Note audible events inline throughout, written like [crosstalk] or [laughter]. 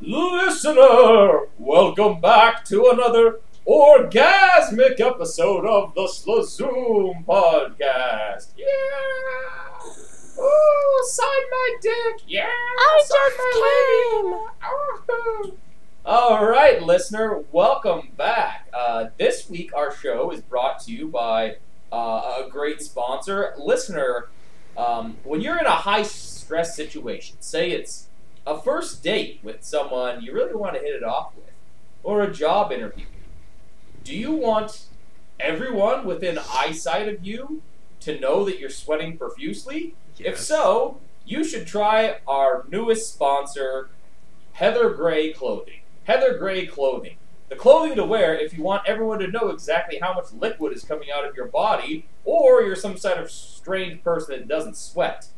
Listener, welcome back to another orgasmic episode of the Slazoom podcast. Yeah! Ooh, sign my dick! Yeah! I sign my leg! [laughs] All right, listener, welcome back. Uh, this week, our show is brought to you by uh, a great sponsor. Listener, um, when you're in a high stress situation, say it's a first date with someone you really want to hit it off with, or a job interview, do you want everyone within eyesight of you to know that you're sweating profusely? If so, you should try our newest sponsor, Heather Gray Clothing. Heather Gray Clothing. The clothing to wear if you want everyone to know exactly how much liquid is coming out of your body, or you're some sort of strange person that doesn't sweat.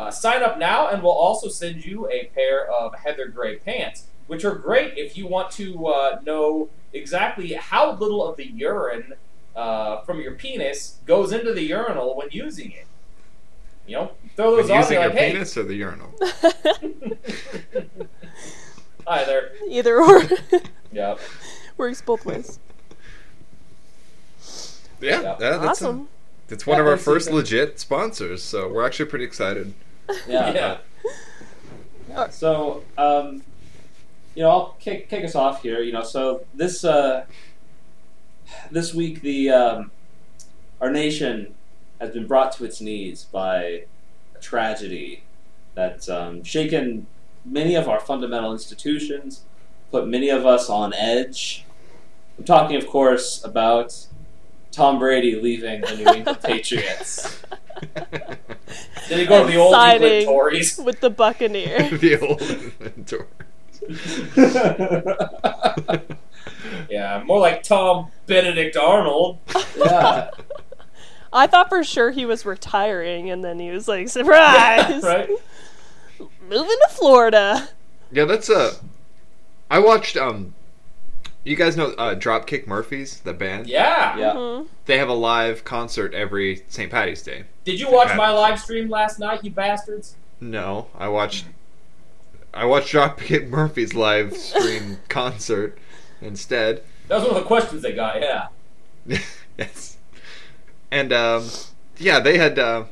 Uh, sign up now, and we'll also send you a pair of Heather Gray pants, which are great if you want to uh, know exactly how little of the urine uh, from your penis goes into the urinal when using it. You know, throw When those on. using You're your like, hey, penis or the urinal? [laughs] either. Either or [laughs] Yep. works both ways. Yeah, Yeah. yeah, that's a- awesome. it's one Yeah, of our first legit sponsors, so we're actually pretty excited. [laughs] Yeah. Yeah. So, um, you know, I'll kick kick us off here. You know, so this uh, this week the um, our nation has been brought to its knees by a tragedy that's um, shaken many of our fundamental institutions, put many of us on edge. I'm talking, of course, about Tom Brady leaving the New England [laughs] Patriots. Then you go to the old England Tories. With the Buccaneer. [laughs] the old inventor. Yeah, more like Tom Benedict Arnold. yeah. [laughs] I thought for sure he was retiring, and then he was like, surprise! right? Moving to Florida. Yeah, that's a. I watched. Um, you guys know uh, Dropkick Murphys, the band. Yeah. Yeah. Mhm. They have a live concert every St. Patty's Day. Did you watch my live stream last night, you bastards? No, I watched. I watched Dropkick Murphys live stream [laughs] concert instead. That was one of the questions they got, yeah. [laughs] yes. And um, yeah, they had. Uh,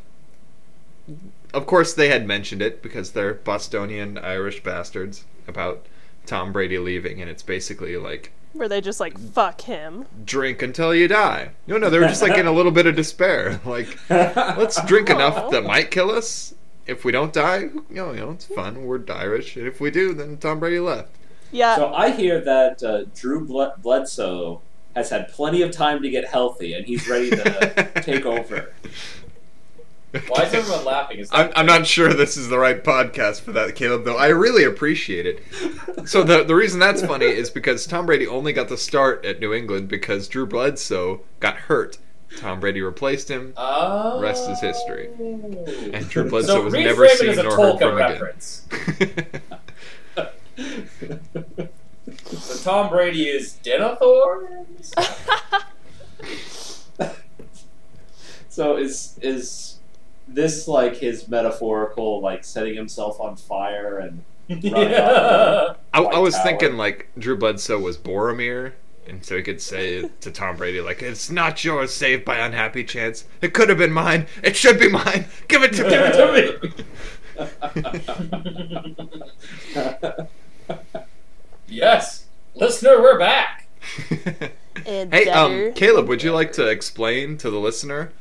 of course, they had mentioned it because they're Bostonian Irish bastards about Tom Brady leaving, and it's basically like Where they just like, fuck him. drink until you die. No, no, they were just like in a little bit of despair. [laughs] Like, let's drink enough that might kill us. If we don't die, you know, you know, it's fun. We're Irish, and if we do, then Tom Brady left. Yeah. So I hear that uh, Drew Bledsoe has had plenty of time to get healthy, and he's ready to [laughs] take over. Why is everyone laughing? Is I'm, I'm not sure this is the right podcast for that, Caleb, though. I really appreciate it. So the the reason that's funny [laughs] is because Tom Brady only got the start at New England because Drew Bledsoe got hurt. Tom Brady replaced him, Oh. Rest is history. and Drew Bledsoe So was reframe never it seen as a nor heard Tolkien from again. [laughs] So Tom Brady is Denethor? [laughs] So is is this like his metaphorical like setting himself on fire and [laughs] yeah. I, I was Tower. thinking like Drew Bledsoe was Boromir, and so he could say to Tom Brady like, "It's not yours, saved by unhappy chance. It could have been mine. It should be mine. Give it to me. Give it to me. yes. Listener, we're back. [laughs] Hey, um, Caleb, would you like to explain to the listener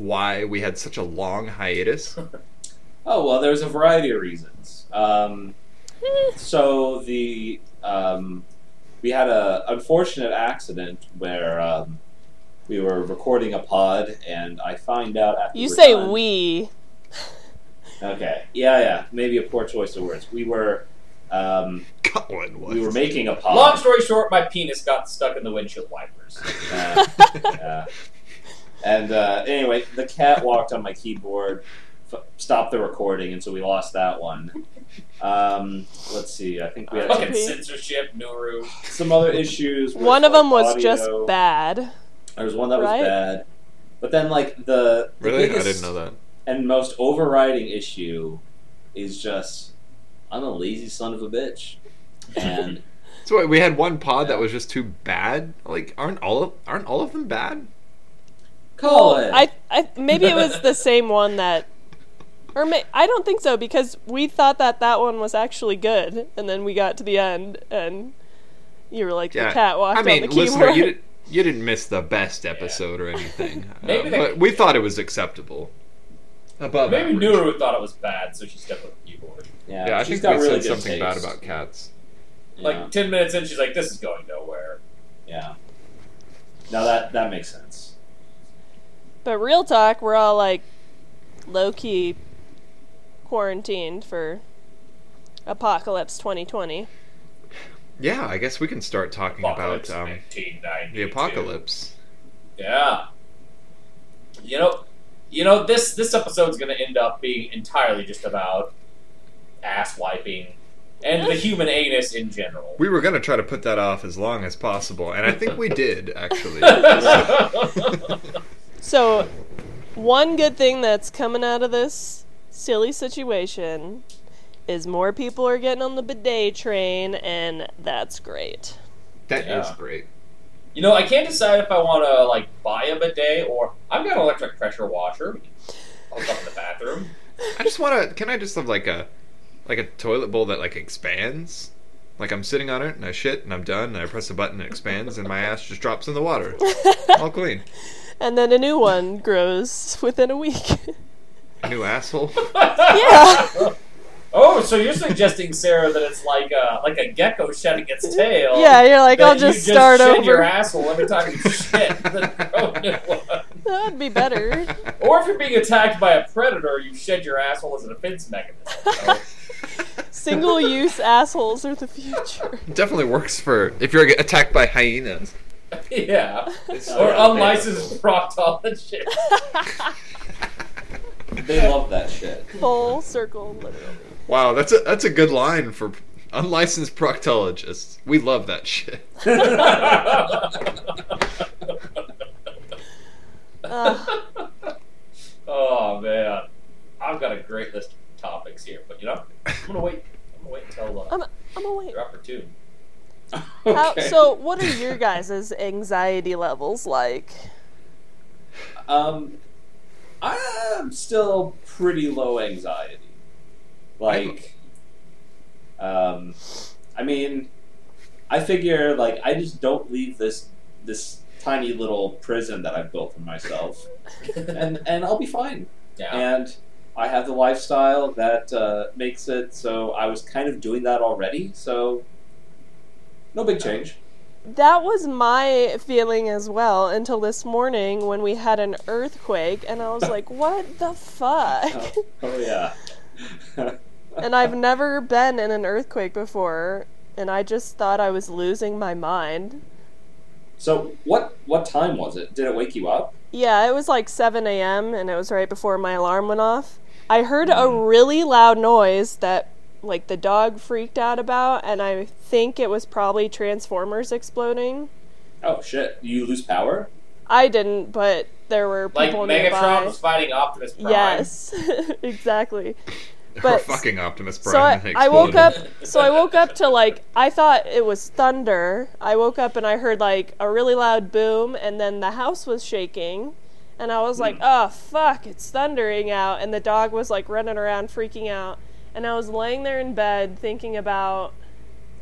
why we had such a long hiatus? [laughs] Oh well, there's a variety of reasons. Um, [laughs] so the um, we had a unfortunate accident where um, we were recording a pod, and I find out after You we're say done- we. Okay, yeah, yeah, maybe a poor choice of words. We were um, Colin was. we were making a pod. Long story short, my penis got stuck in the windshield wipers. [laughs] Uh, yeah. And uh, anyway, the cat walked on my keyboard, f- stopped the recording, and so we lost that one. Um, let's see. I think we had Fucking some, censorship, Nuru. some other issues. With, One of like, them was audio. just bad. There was one that was right? bad, but then like the, the really? I biggest didn't know that. and most overriding issue is just I'm a lazy son of a bitch, and [laughs] So wait, we had one pod that was just too bad. Like, aren't all of aren't all of them bad? Call it. I, I maybe it was the same one that, or may, I don't think so because we thought that that one was actually good, and then we got to the end and you were like the cat walked I mean, on the listener, keyboard. you, [laughs] did, you didn't miss the best episode or anything. [laughs] Maybe Uh, they- but we thought it was acceptable. Above Maybe average. Nuru thought it was bad, so she stepped on the keyboard. yeah, Yeah, I she's think got we really said good something bad about cats. Yeah. Like ten minutes in, she's like, "This is going nowhere." yeah. Now that that makes sense. But real talk, we're all like low key quarantined for Apocalypse 2020. Yeah, I guess we can start talking Apocalypse about um, the apocalypse. Yeah. You know, you know this this episode's going to end up being entirely just about ass wiping and the human anus in general. We were gonna try to put that off as long as possible, and I think we did actually. [laughs] [laughs] So, one good thing that's coming out of this silly situation is more people are getting on the bidet train, and that's great. That is Yeah. great. you know, I can't decide if I want to like buy a bidet or I've got an electric pressure washer. I'll go in the bathroom. I just want to. Can I just have like a like a toilet bowl that like expands? Like I'm sitting on it and I shit and I'm done and I press a button and it expands and my ass just drops in the water, [laughs] all clean. And then a new one grows within a week. A new asshole. [laughs] yeah. Oh, so you're suggesting, Sarah, that it's like a like a gecko shedding its tail? Yeah, you're like, I'll you just start over. shed your asshole every time you shit. grow a new [laughs] one. That'd be better. Or if you're being attacked by a predator, you shed your asshole as a defense mechanism. [laughs] So, Single use assholes are the future. Definitely works for if you're attacked by hyenas. [laughs] yeah. It's Or unlicensed [laughs] proctologists. [laughs] They love that shit. Full circle, literally. Wow, that's a that's a good line for unlicensed proctologists. We love that shit. Ugh. oh man, I've got a great list of topics here, but you know, I'm gonna wait. I'm gonna wait until uh, I'm, I'm gonna wait. you're opportune. How, Okay. So, what are your guys' anxiety levels like? Um, I'm still pretty low anxiety. Like, um, I mean, I figure like I just don't leave this this tiny little prison that I've built for myself, and and I'll be fine. Yeah. And I have the lifestyle that uh, makes it so I was kind of doing that already. So, no big change. That was my feeling as well until this morning when we had an earthquake, and I was like, [laughs] what the fuck? Oh, oh yeah. [laughs] and I've never been in an earthquake before, and I just thought I was losing my mind. So what what time was it? Did it wake you up? Yeah, it was like 7 a.m., and it was right before my alarm went off. I heard a mm. really loud noise that, like, the dog freaked out about, and I think it was probably Transformers exploding. Oh shit! You lose power? I didn't, but there were Like people Megatron nearby. was fighting Optimus Prime. Yes, [laughs] exactly. or But- fucking Optimus Prime. So I, I woke up. So I woke up to like [laughs] I thought it was thunder. I woke up and I heard like a really loud boom, and then the house was shaking, and I was like, hmm. "Oh fuck, it's thundering out!" And the dog was like running around freaking out, and I was laying there in bed thinking about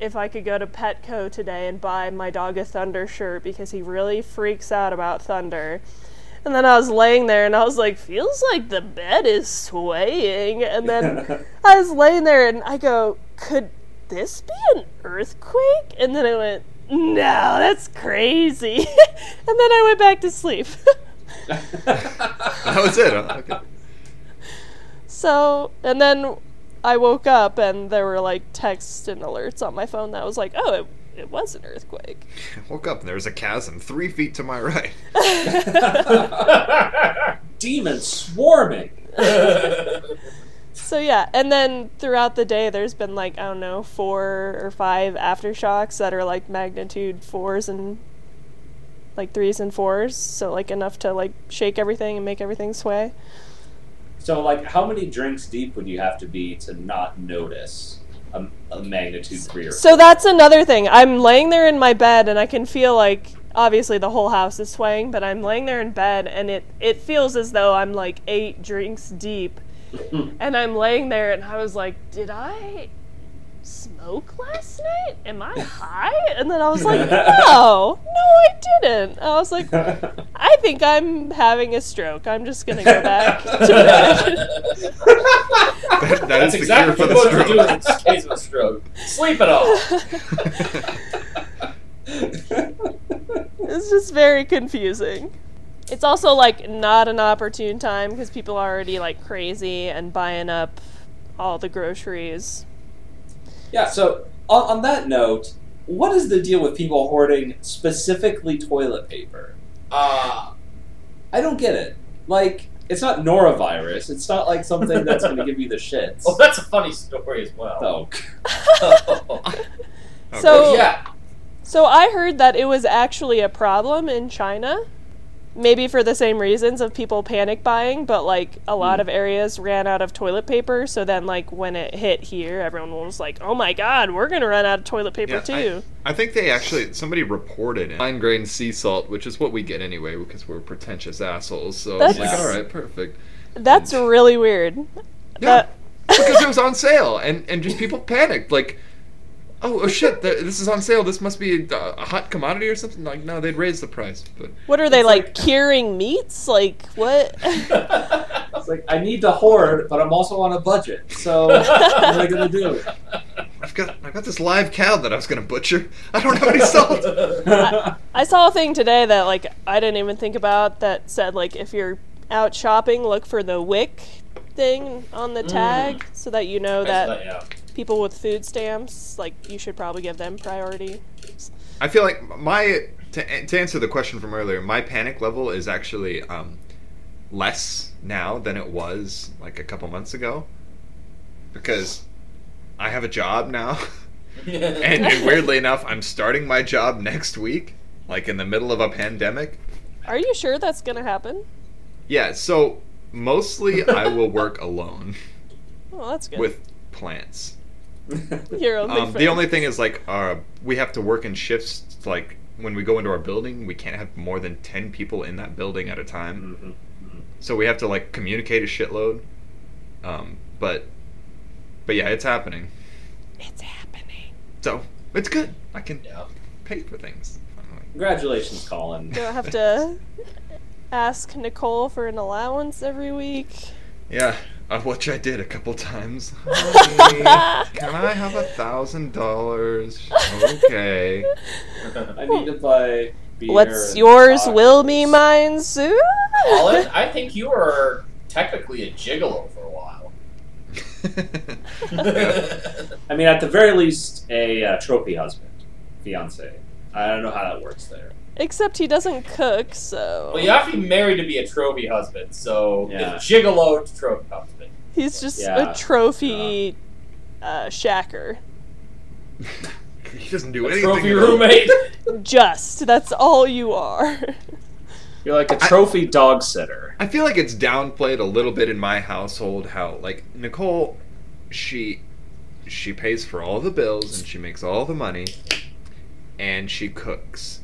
if I could go to Petco today and buy my dog a thunder shirt because he really freaks out about thunder. And then I was laying there and I was like, feels like the bed is swaying. And then [laughs] I was laying there and I go, could this be an earthquake? And then I went, no, that's crazy. [laughs] and then I went back to sleep. [laughs] that was it. huh? Okay. so, and then I woke up and there were like texts and alerts on my phone that was like, oh, it, it was an earthquake. I woke up and there was a chasm three feet to my right. [laughs] Demons swarming. So yeah, and then throughout the day, there's been like I don't know four or five aftershocks that are like magnitude fours and like threes and fours, so like enough to like shake everything and make everything sway. So, like, how many drinks deep would you have to be to not notice a, a magnitude three or So that's another thing. I'm laying there in my bed and I can feel like obviously the whole house is swaying, but I'm laying there in bed and it it feels as though I'm like 8 drinks deep. [laughs] and I'm laying there and I was like, "Did I smoke last night? Am I high?" And then I was like, "No. No, I didn't." I was like, "I think I'm having a stroke. I'm just going to go back to bed." [laughs] That, that That's is exactly cure for what the you do in case of a stroke. Sleep it off. [laughs] It's just very confusing. It's also like not an opportune time because people are already like crazy and buying up all the groceries. Yeah, so on, on that note, what is the deal with people hoarding specifically toilet paper? Uh, I don't get it. Like, it's not norovirus. It's not like something that's going to give you the shits. well, that's a funny story as well. Oh, Okay. [laughs] So yeah. so I heard that it was actually a problem in China. Maybe for the same reasons of people panic buying, but like a lot hmm. of areas ran out of toilet paper, so then like when it hit here, everyone was like, "Oh my god, we're going to run out of toilet paper Yeah, too." I think they actually somebody reported fine grain sea salt, which is what we get anyway because we're pretentious assholes. So it's like, all right, perfect. That's really weird. Yeah, That- because it was on sale, and and just people panicked like. Oh, oh shit! th- This is on sale. This must be a, a hot commodity or something. Like, no, they'd raise the price, but What are they like, like- curing meats? Like what? [laughs] it's like, I need to hoard, but I'm also on a budget. So, [laughs] what am I going to do? I've got I've got this live cow that I was gonna butcher. I don't have any salt. I saw a thing today that like I didn't even think about that said like if you're out shopping, look for the wick thing on the mm. tag so that you know that yeah. People with food stamps like you should probably give them priority. I feel like my to, to answer the question from earlier, my panic level is actually um, less now than it was like a couple months ago because I have a job now, [laughs] and, and weirdly enough, I'm starting my job next week, like in the middle of a pandemic. Are you sure that's gonna happen? Yeah, so mostly I will work alone [laughs] Oh, that's good. with plants. [laughs] Your only Um, the only thing is like uh, we have to work in shifts. Like when we go into our building, we can't have more than ten people in that building at a time. Mhm. So we have to like communicate a shitload. Um, but but yeah, it's happening. It's happening. So it's good. I can Yeah. pay for things. finally. Congratulations, Colin. Do I have to [laughs] ask Nicole for an allowance every week? Yeah, uh, which I did a couple times. [laughs] Honey, can I have a thousand dollars? Okay. I need to buy beer. What's yours tacos. will be mine soon. Colin, I think you were technically a gigolo for a while. [laughs] I mean, at the very least, a uh, trophy husband, fiance. I don't know how that works there. Except he doesn't cook, so well, you have to be married to be a trophy husband, so Yeah. it's gigolo to trophy husband. He's just Yeah. a trophy uh, shacker. [laughs] he doesn't do A anything. trophy roommate. [laughs] Just that's all you are. You're like a trophy dog sitter. I feel like it's downplayed a little bit in my household how like Nicole she she pays for all the bills and she makes all the money and she cooks.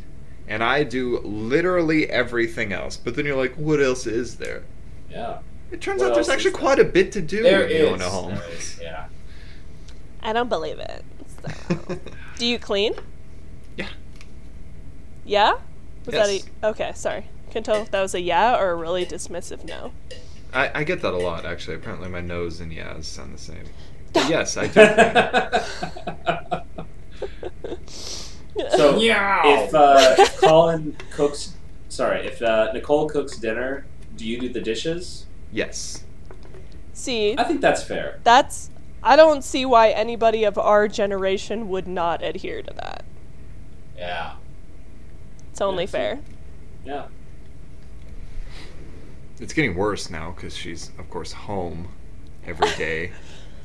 And I do literally everything else. But then you're like, what else is there? Yeah. It turns What out there's actually is quite a bit to do There when you is. own a home. There is, yeah. I don't believe it. So. [laughs] Do you clean? Yeah. Yeah? Was Yes. that a okay? Sorry, can tell if that was a yeah or a really dismissive no. I, I get that a lot actually. Apparently my nose and yes sound the same. [laughs] But yes, I do. [laughs] so Meow. if uh, Colin cooks, sorry, if uh, Nicole cooks dinner, do you do the dishes? Yes. See, I think that's fair. that's I don't see why anybody of our generation would not adhere to that. yeah. It's only Yeah, fair. Yeah. It's getting worse now because she's, of course, home every [laughs] day.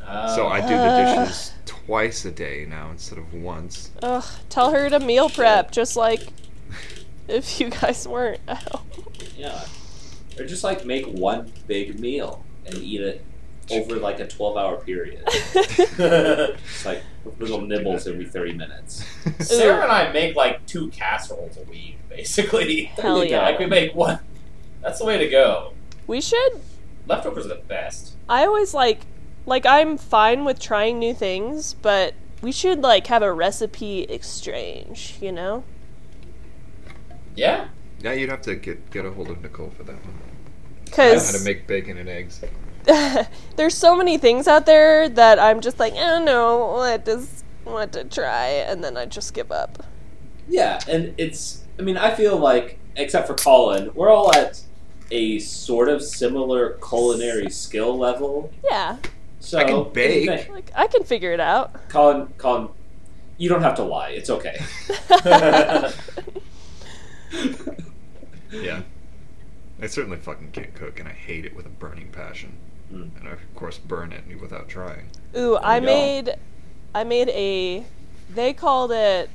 Uh, so I do the Uh. dishes twice a day now instead of once. Ugh, tell her to meal prep, just like if you guys weren't at home. Yeah. Or just like make one big meal. and eat it over like a twelve-hour period. [laughs] It's like little nibbles every thirty minutes. [laughs] Sarah and I make like two casseroles a week, basically. Hell [laughs] yeah. Like we make one. That's the way to go. We should. Leftovers are the best. I always like, like I'm fine with trying new things, but we should like have a recipe exchange. You know? Yeah. Yeah, you'd have to get get a hold of Nicole for that one. Cause I don't know how to make bacon and eggs. [laughs] there's so many things out there that I'm just like, I don't know what does what to try, and then I just give up. Yeah, and it's. I mean, I feel like, except for Colin, we're all at a sort of similar culinary skill level. Yeah, So I can what do you bake. like I can figure it out. Colin, Colin, you don't have to lie. It's okay. [laughs] [laughs] Yeah. I certainly fucking can't cook, and I hate it with a burning passion. Mm. And I, of course, burn it without trying. Ooh, I go. made, I made a. They called it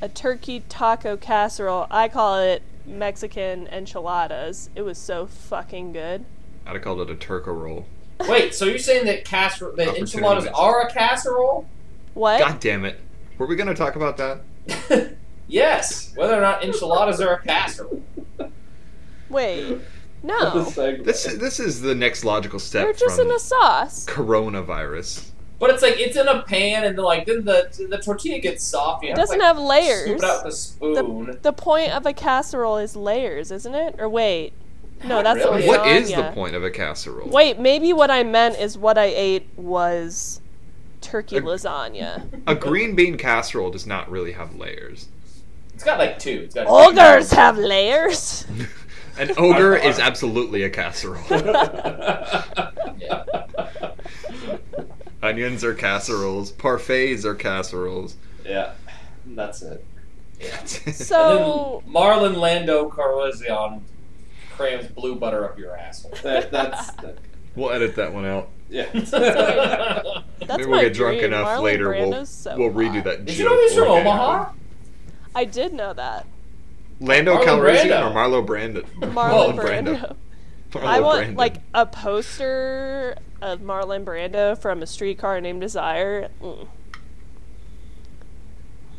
a turkey taco casserole. I call it Mexican enchiladas. It was so fucking good. I'd have called it a turco roll. Wait, so you're saying that casserole, that enchiladas are a casserole? What? God damn it. Were we going to talk about that? [laughs] yes. Whether or not enchiladas are a casserole. [laughs] Wait, no, This this is the next logical step they're just from in a sauce. coronavirus. But it's like it's in a pan, and then like then the the tortilla gets soft. You It doesn't like, have Scoop layers. it out with a spoon. The point of a casserole is layers, isn't it? Or wait, no, Not that's really. lasagna. What is the point of a casserole? Wait, maybe what I meant is what I ate was turkey A- lasagna. A green bean casserole does not really have layers. It's got like two. It's got Ogres have layers. [laughs] An ogre is absolutely a casserole. [laughs] Yeah. Onions are casseroles. Parfaits are casseroles. yeah, that's it. yeah. [laughs] So Marlon Lando Calrissian crams blue butter up your asshole. That, that's [laughs] that, we'll edit that one out. yeah. that's Maybe we'll get drunk dream. enough Marlon later. We'll, so we'll redo hot. that Did you know he's from. Omaha? I did know that. Lando Marlon Calrissian Brando. or Marlo Brando? Marlon Brando. Brando. Marlo I want Brando. like a poster of Marlon Brando from a streetcar named Desire. Mm.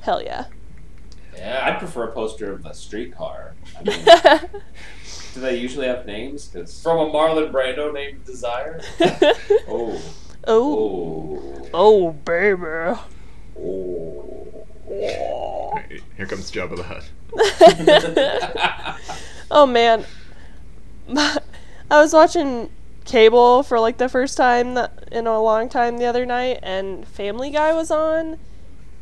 Hell yeah. Yeah, I'd prefer a poster of a streetcar. I mean, [laughs] do they usually have names? Because From a Marlon Brando named Desire. [laughs] oh, oh, oh, oh, baby. oh. Here comes Jabba the Hutt. [laughs] oh man, [laughs] I was watching cable for like the first time in a long time the other night, and Family Guy was on,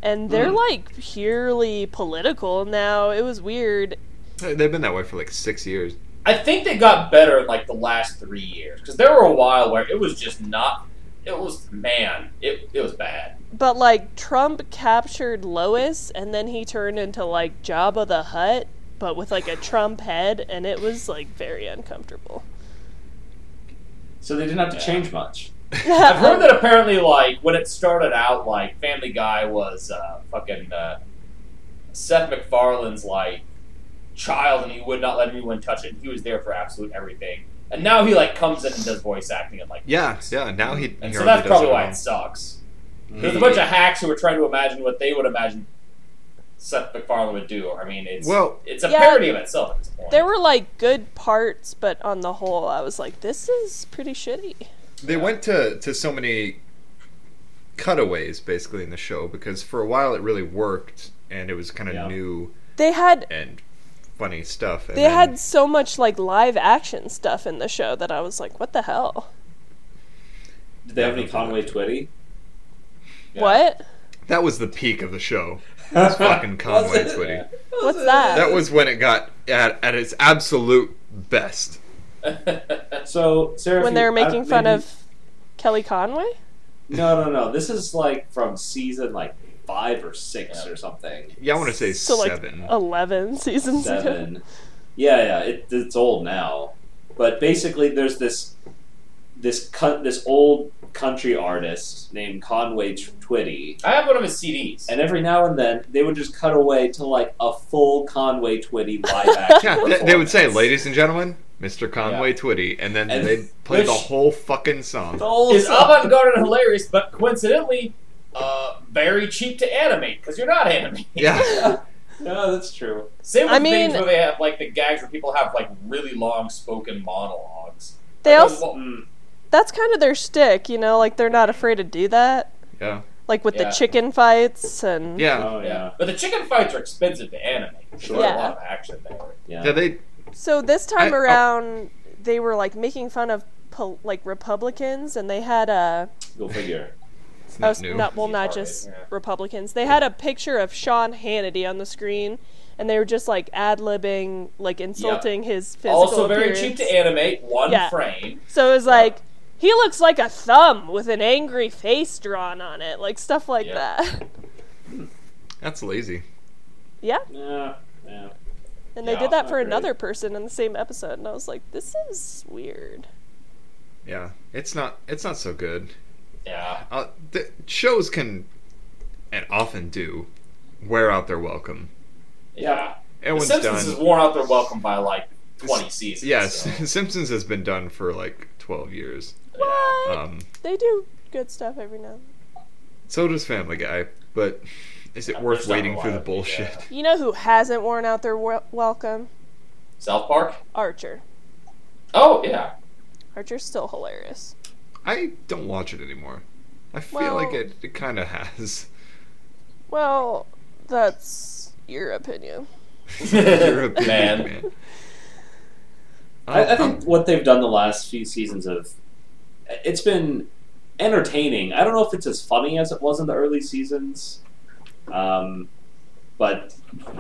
and they're Mm. like purely political now. It was weird. They've been that way for like six years. I think they got better in like the last three years because there were a while where it was just not. It was man. It it was bad. But like Trump captured Lois, and then he turned into like Jabba the Hutt, but with like a Trump head, and it was like very uncomfortable. So they didn't have to Yeah. change much. [laughs] I've heard that apparently, like when it started out, like Family Guy was uh, fucking uh, Seth MacFarlane's like child, and he would not let anyone touch it. And he was there for absolute everything. And now he like comes in and does voice acting and like Yeah, yeah. Now he. And he so that's probably why all. it sucks. There's a bunch of hacks who are trying to imagine what they would imagine Seth MacFarlane would do. I mean, it's Well- it's a Yeah. parody of itself at this point. There were like good parts, but on the whole, I was like, this is pretty shitty. They went to to so many cutaways basically in the show because for a while it really worked and it was kind of Yeah. new They had and funny stuff. And they then- had so much like live action stuff in the show that I was like, what the hell? Did they have any Conway Twitty? Yeah. What? that was the peak of the show. [laughs] It's fucking Conway Was? Twitty. What's that? That was when it got at at its absolute best. [laughs] So Sarah, when you- they were I- making fun maybe- of Kelly Conway? No, no, no. This is like from season like five or six Yeah. or something. Yeah, I want to say So like eleven seasons ago. Seven. Yeah, yeah. It, it's old now, but basically, there's this this cut this old country artist named Conway Twitty, I have one of his CDs. and every now and then they would just cut away to like a full Conway Twitty live action. [laughs] yeah, they, they would say, "Ladies and gentlemen, Mr. Conway Twitty, and then And- they play the whole fucking song. The whole Is avant-garde and hilarious, but coincidentally, uh, very cheap to animate because you're not animating. Yeah. [laughs] No, that's true. Same with I things where they have like the gags where people have like really long spoken monologues. They also Mm. That's kind of their stick, you know, like they're not afraid to do that. Yeah. Like with Yeah. the chicken fights and Yeah. Oh yeah. yeah. but the chicken fights are expensive to animate. Sure. There's a lot of action there. Yeah. Yeah, they So this time I- oh. around, they were like making fun of pol- like Republicans, and they had a Go figure. it's oh, not was new. not well, not just yeah. Republicans. They had a picture of Sean Hannity on the screen, and they were just like ad libbing, like insulting his physical Also very appearance. cheap to animate, one Yeah. frame. So it was like he looks like a thumb with an angry face drawn on it, like stuff like Yeah. that. That's lazy. yeah, Yeah. Yeah. and they Yeah, did that not for great. another person in the same episode, and I was like, this is weird. Yeah, it's not. It's not so good. Yeah. Uh, the shows can, and often do, wear out their welcome. Yeah. The Everyone's Simpsons done. has worn out their welcome by like 20 seasons. Yes, so. [laughs] Simpsons has been done for like twelve years. What? Um, they do good stuff every now. and then. so does Family Guy, but is it Yeah, worth waiting a through the lot of- bullshit? yeah. You know who hasn't worn out their wel- welcome? South Park? Archer. Oh, yeah. Archer's still hilarious. I don't watch it anymore. I feel Well- like it, it kind of has. Well, that's your opinion. [laughs] Your opinion, Man. man. [laughs] I, I Um, think what they've done the last few seasons of it's been entertaining. I don't know if it's as funny as it was in the early seasons, um, but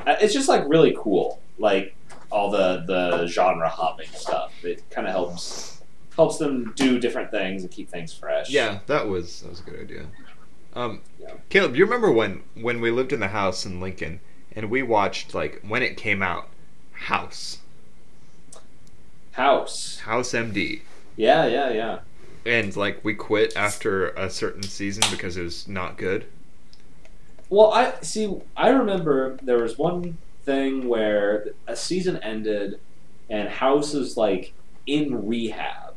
it's just like really cool. Like all the the genre hopping stuff. It kind of helps helps them do different things and keep things fresh. Yeah, that was that was a good idea. Um, Yeah. Caleb, you remember when when we lived in the house in Lincoln and we watched like when it came out, House, House. House MD, Yeah, yeah, yeah. And like we quit after a certain season because it was not good. Well, I see. I remember there was one thing where a season ended, and House is like in rehab,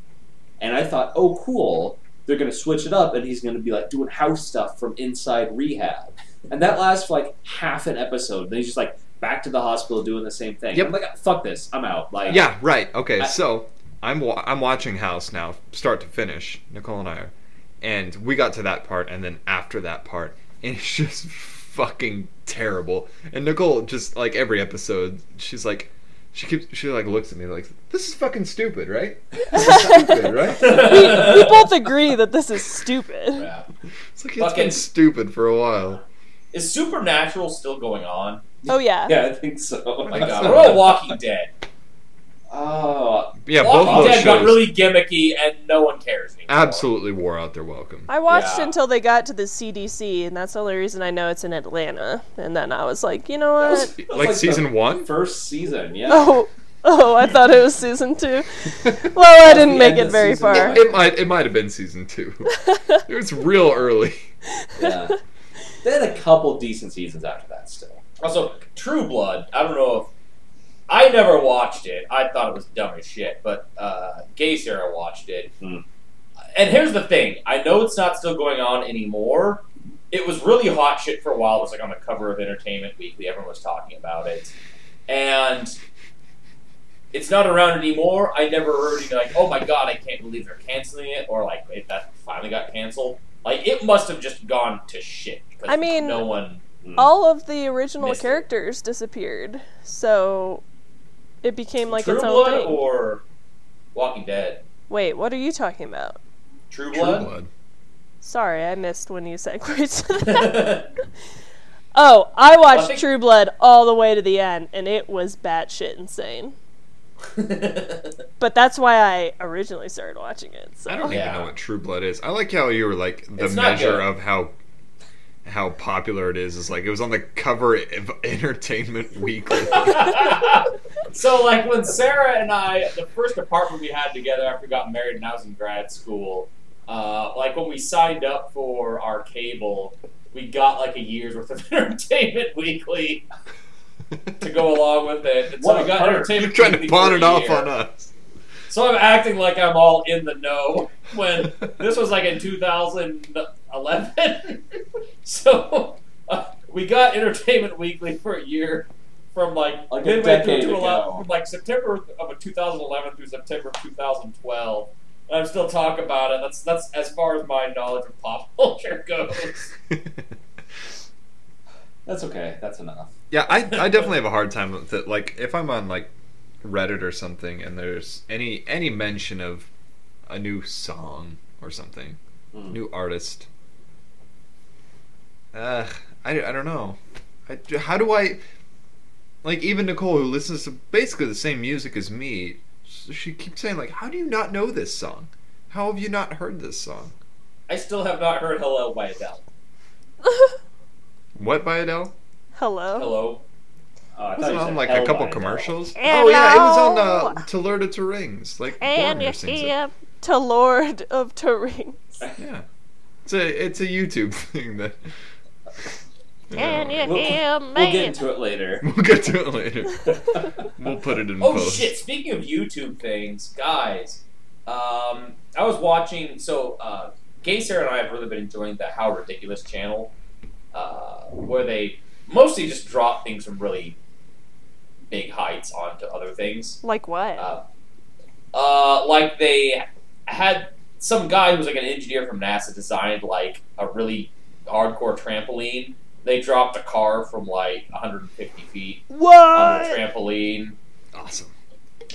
and I thought, oh, cool, they're gonna switch it up, and he's gonna be like doing house stuff from inside rehab, and that lasts for like half an episode. Then he's just like back to the hospital doing the same thing. Yep. I'm like, fuck this, I'm out. Like, Yeah, right. Okay, I- so I'm wa- I'm watching House now, start to finish. Nicole and I are, and we got to that part, and then after that part, [laughs] and it's just fucking terrible. And Nicole just like every episode, she's like, she keeps she like looks at me like, this is fucking stupid, right? This is stupid, [laughs] right? we, we both agree that this is stupid. yeah. It's like it's been Fucking- stupid for a while. Is Supernatural still going on? Oh yeah. yeah, I think so. Oh my god. we're all Walking Dead? Oh, Yeah, both Walking of those Dead got shows really gimmicky and no one cares anymore. absolutely wore out their welcome. I watched Yeah. until they got to the CDC, and that's the only reason I know it's in Atlanta. And then I was like, you know That what? was- that was Like the season one. first season. Yeah. Oh, oh, I thought it was season two. Well, I didn't make end it of very season far. one. It might it might have been season two. [laughs] it was real early. yeah. They had a couple decent seasons after that. Still. Also, True Blood. I don't know if I never watched it. I thought it was dumb as shit. But uh, Gay Sarah watched it. Hmm. And here's the thing: I know it's not still going on anymore. It was really hot shit for a while. It was like on the cover of Entertainment Weekly. Everyone was talking about it, and it's not around anymore. I never heard any like, "Oh my god, I can't believe they're canceling it," or like, "It that finally got canceled." Like it must have just gone to shit. Because I mean- no one. All of the original Missed it. characters disappeared, so it became like True its own True Blood thing. or Walking Dead. Wait, what are you talking about? True True Blood. Blood. Sorry, I missed when you segued to that. oh, I watched think- True Blood all the way to the end, and it was batshit insane. [laughs] But that's why I originally started watching it. So. I don't Yeah. even know what True Blood is. I like how you were like the measure good. of how how popular it is is like it was on the cover of [laughs] Entertainment Weekly. [laughs] so, like, when Sarah and I, the first apartment we had together after we got married and I was in grad school, uh, like when we signed up for our cable, we got like a year's worth of [laughs] Entertainment Weekly to go along with it. And so What we got perk. Entertainment You're trying to Weekly pawn it off year. on us. So I'm acting like I'm all in the know when this was like in 2011. [laughs] so uh, we got Entertainment Weekly for a year from like, Like a midway through to 2011 ago. from like September of 2011 through September of 2012. And I'm still talking about it. That's that's as far as my knowledge of pop [laughs] culture goes. [laughs] That's okay. That's enough. yeah, I, I definitely have a hard time with it. Like, if I'm on like Reddit or something, and there's any any mention of a new song or something, Mm. new artist, uh, I, I don't know. I, how do I like even Nicole, who listens to basically the same music as me, she keeps saying like, "How do you not know this song? How have you not heard this song?" I still have not heard "Hello" by Adele. [laughs] What by Adele? Hello. Hello. I thought Was it on like Hell a couple by commercials? Hello. Oh yeah, it was on uh, To Lord of to Rings. Like And Boromir you sings it. to Lord of the Rings. [laughs] Yeah, it's a it's a YouTube [laughs] thing that. And you We'll, hear we'll get into it later. [laughs] We'll get to it later. [laughs] We'll put it in Oh post. shit! Speaking of YouTube things, guys, um, I was watching. So, uh, Gay Sarah and I have really been enjoying the How Ridiculous channel, uh, where they mostly just drop things from really big heights onto other things. Like what? Uh, uh, like they had some guy who was like an engineer from NASA designed like a really hardcore trampoline. They dropped a car from like 150 feet on what? the trampoline. Awesome.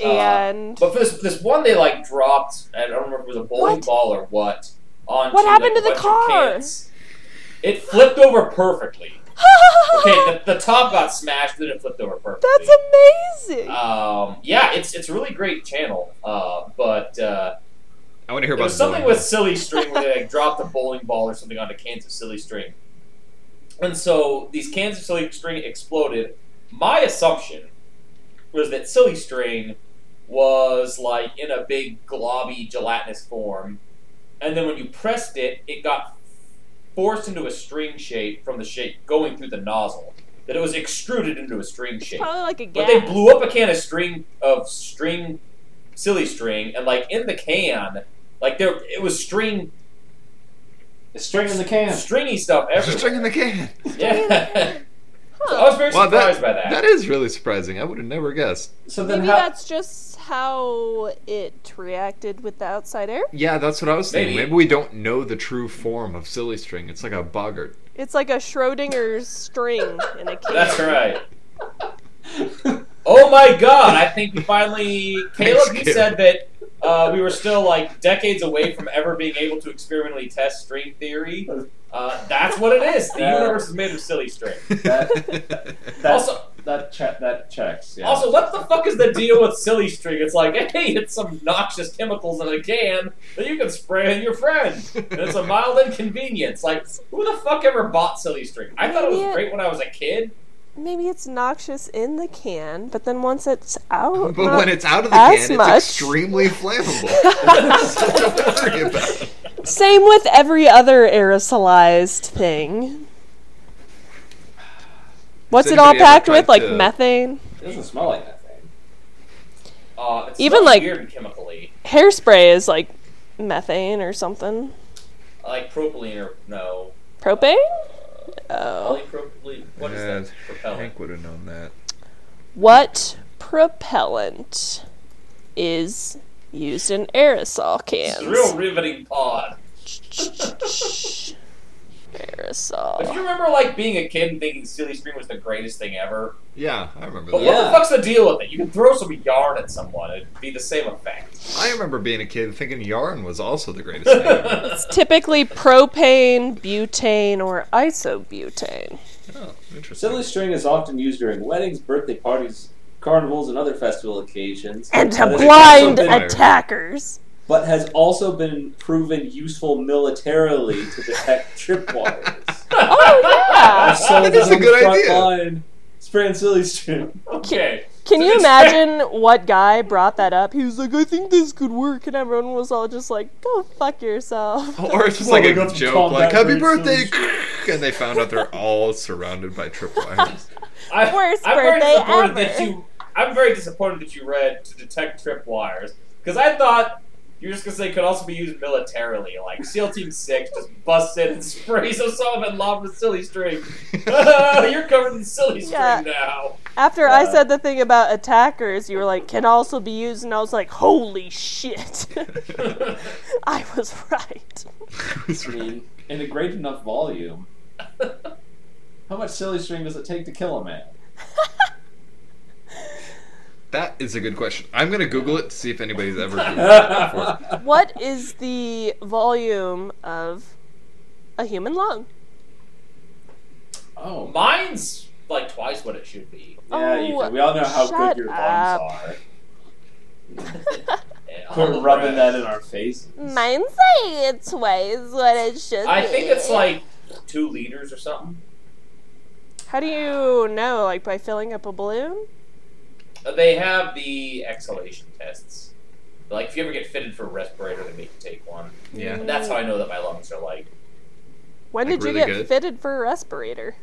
and But this this one they like dropped, I don't remember if it was a bowling What? ball or what. On What happened like, to the car? It flipped over perfectly. [laughs] Okay, the, the top got smashed, then it flipped over perfectly. that's amazing. um, yeah, it's it's a really great channel. Uh, but uh, I want to hear about something with silly string where they like dropped a bowling ball or something onto cans of silly string, and so these cans of silly string exploded. My assumption was that silly string was like in a big globby gelatinous form, and then when you pressed it, it got forced into a string shape from the shape going through the nozzle. That it was extruded into a string shape. probably like a But they blew up a can of string of string, silly string, and like in the can, like there it was string, The string in the can. stringy stuff Just everywhere. string in the can. Yeah, [laughs] so I was very Wow, surprised that, by that. that is really surprising. I would have never guessed. So then Maybe how? that's just how it reacted with the outside air. Yeah, that's what I was thinking. Maybe. Maybe, we don't know the true form of silly string. It's like a boggart. It's like a Schrodinger's string in a can. That's right. [laughs] Oh my god! I think we finally, [laughs] Caleb. You Caleb. said that uh, we were still like decades away from ever being able to experimentally test string theory. Uh, that's what it is. The Yeah. universe is made of silly string. [laughs] That- That, Also, that che- that checks. Yeah. Also, what the fuck is the deal with silly string? It's like, [laughs] hey, it's some noxious chemicals in a can that you can spray on your friend. And it's a mild inconvenience. Like, who the fuck ever bought silly string? I thought it was great when I was a kid. Maybe it's noxious in the can, but then once it's out, but when it's out of the can, much. it's extremely flammable. so don't worry about it. same with every other aerosolized thing. What's it all packed with? tried Like to- methane? It doesn't smell like methane. Uh, it Even like- weird chemically, Hairspray is like methane or something. like propylene or no, Propane? Oh. polypropylene. What is Yeah, that? Propellant. Hank would have known that. What propellant is used in aerosol It's cans? a real riveting pod. But do you remember like being a kid and thinking silly string was the greatest thing ever? Yeah, I remember But that. what Yeah. the fuck's the deal with it? You can throw some yarn at someone; it'd be the same effect. I remember being a kid thinking yarn was also the greatest [laughs] thing. ever. It's typically propane, butane, or isobutane. oh, interesting. Silly string is often used during weddings, birthday parties, carnivals, and other festival occasions. And to But has blind also been- attackers. But has also been proven useful militarily to detect [laughs] tripwires. Oh, yeah! [laughs] Soldiers That's a on the good front idea. line spraying silly string. Okay. Can you imagine what guy brought that up? He was like, I think this could work. And everyone was all just like, go fuck yourself. [laughs] Or it's just Well, like a got joke, like "Happy birthday," and they found out they're all surrounded by tripwires. I, Worst I'm very birthday disappointed ever. that you I'm very disappointed that you read to detect tripwires because I thought you were just gonna say it could also be used militarily. Like SEAL Team Six just busts in and [laughs] sprays Osama bin Laden with silly string. [laughs] You're covered in silly string Yeah. now. After I Uh, said the thing about attackers, you were like, can also be used, and I was like, holy shit. [laughs] I was right. I mean, in a great enough volume. How much silly string does it take to kill a man? That is a good question. I'm gonna Google it to see if anybody's ever Googled [laughs] it before. What is the volume of a human lung? Oh, Mine's like twice what it should be. yeah, Oh, Ethan, we all know how good oh, your up. lungs are. [laughs] [laughs] Yeah, We're rubbing that in our faces. Mine's like twice what it should I be. think it's like two liters or something. How do you know? Like by filling up a balloon? Uh, They have the exhalation tests. Like if you ever get fitted for a respirator, they make you take one. Yeah. And that's how I know that my lungs are like. When Like, did you really get good? fitted for a respirator?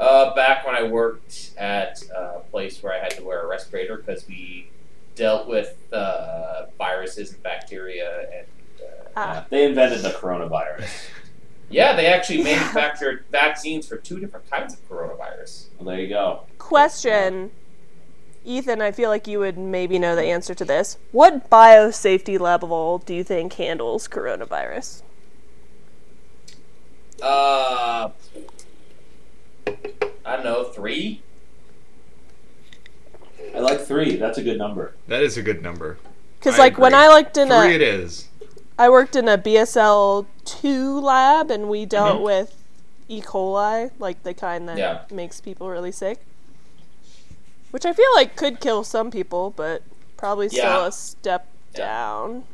Uh, back when I worked at a place where I had to wear a respirator because we dealt with uh, viruses and bacteria and. Uh, Ah. They invented the coronavirus. yeah, they actually manufactured vaccines for two different kinds of coronavirus. Well, there you go. Question. Ethan, I feel like you would maybe know the answer to this. What biosafety level do you think handles coronavirus? Uh, I don't know, three? I like three. That's a good number. That is a good number. Because I like when. I looked in Three a, it is. I worked in a BSL two lab and we dealt Mhm. with E. coli, like the kind that Yeah. makes people really sick. Which I feel like could kill some people, but probably still Yeah. a step Yeah. down.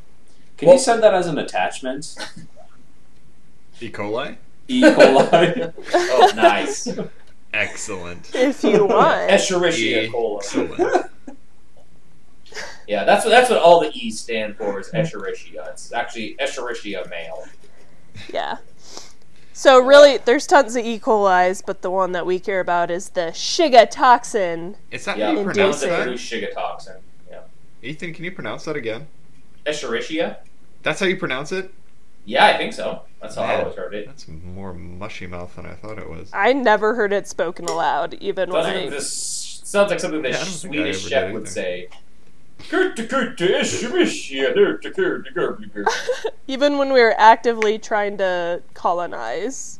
Can Well- you send that as an attachment? [laughs] E. coli. E. coli. [laughs] Oh, nice. Excellent. If you want. [laughs] Escherichia coli. Excellent. Yeah, that's what that's what all the E's stand for is Escherichia. It's actually Escherichia male. Yeah. So really, there's tons of E. coli's, but the one that we care about is the Shiga toxin. Is that Yeah, how you pronounce That that? Shiga toxin. Yeah, Ethan, can you pronounce that again? Escherichia. That's how you pronounce it? Yeah, I think so. That's how I always heard it. That's more mushy mouth than I thought it was. I never heard it spoken aloud, even when Sounds like I. this sounds like something that Yeah, I don't think I Swedish chef would say. [laughs] even when we were actively trying to colonize,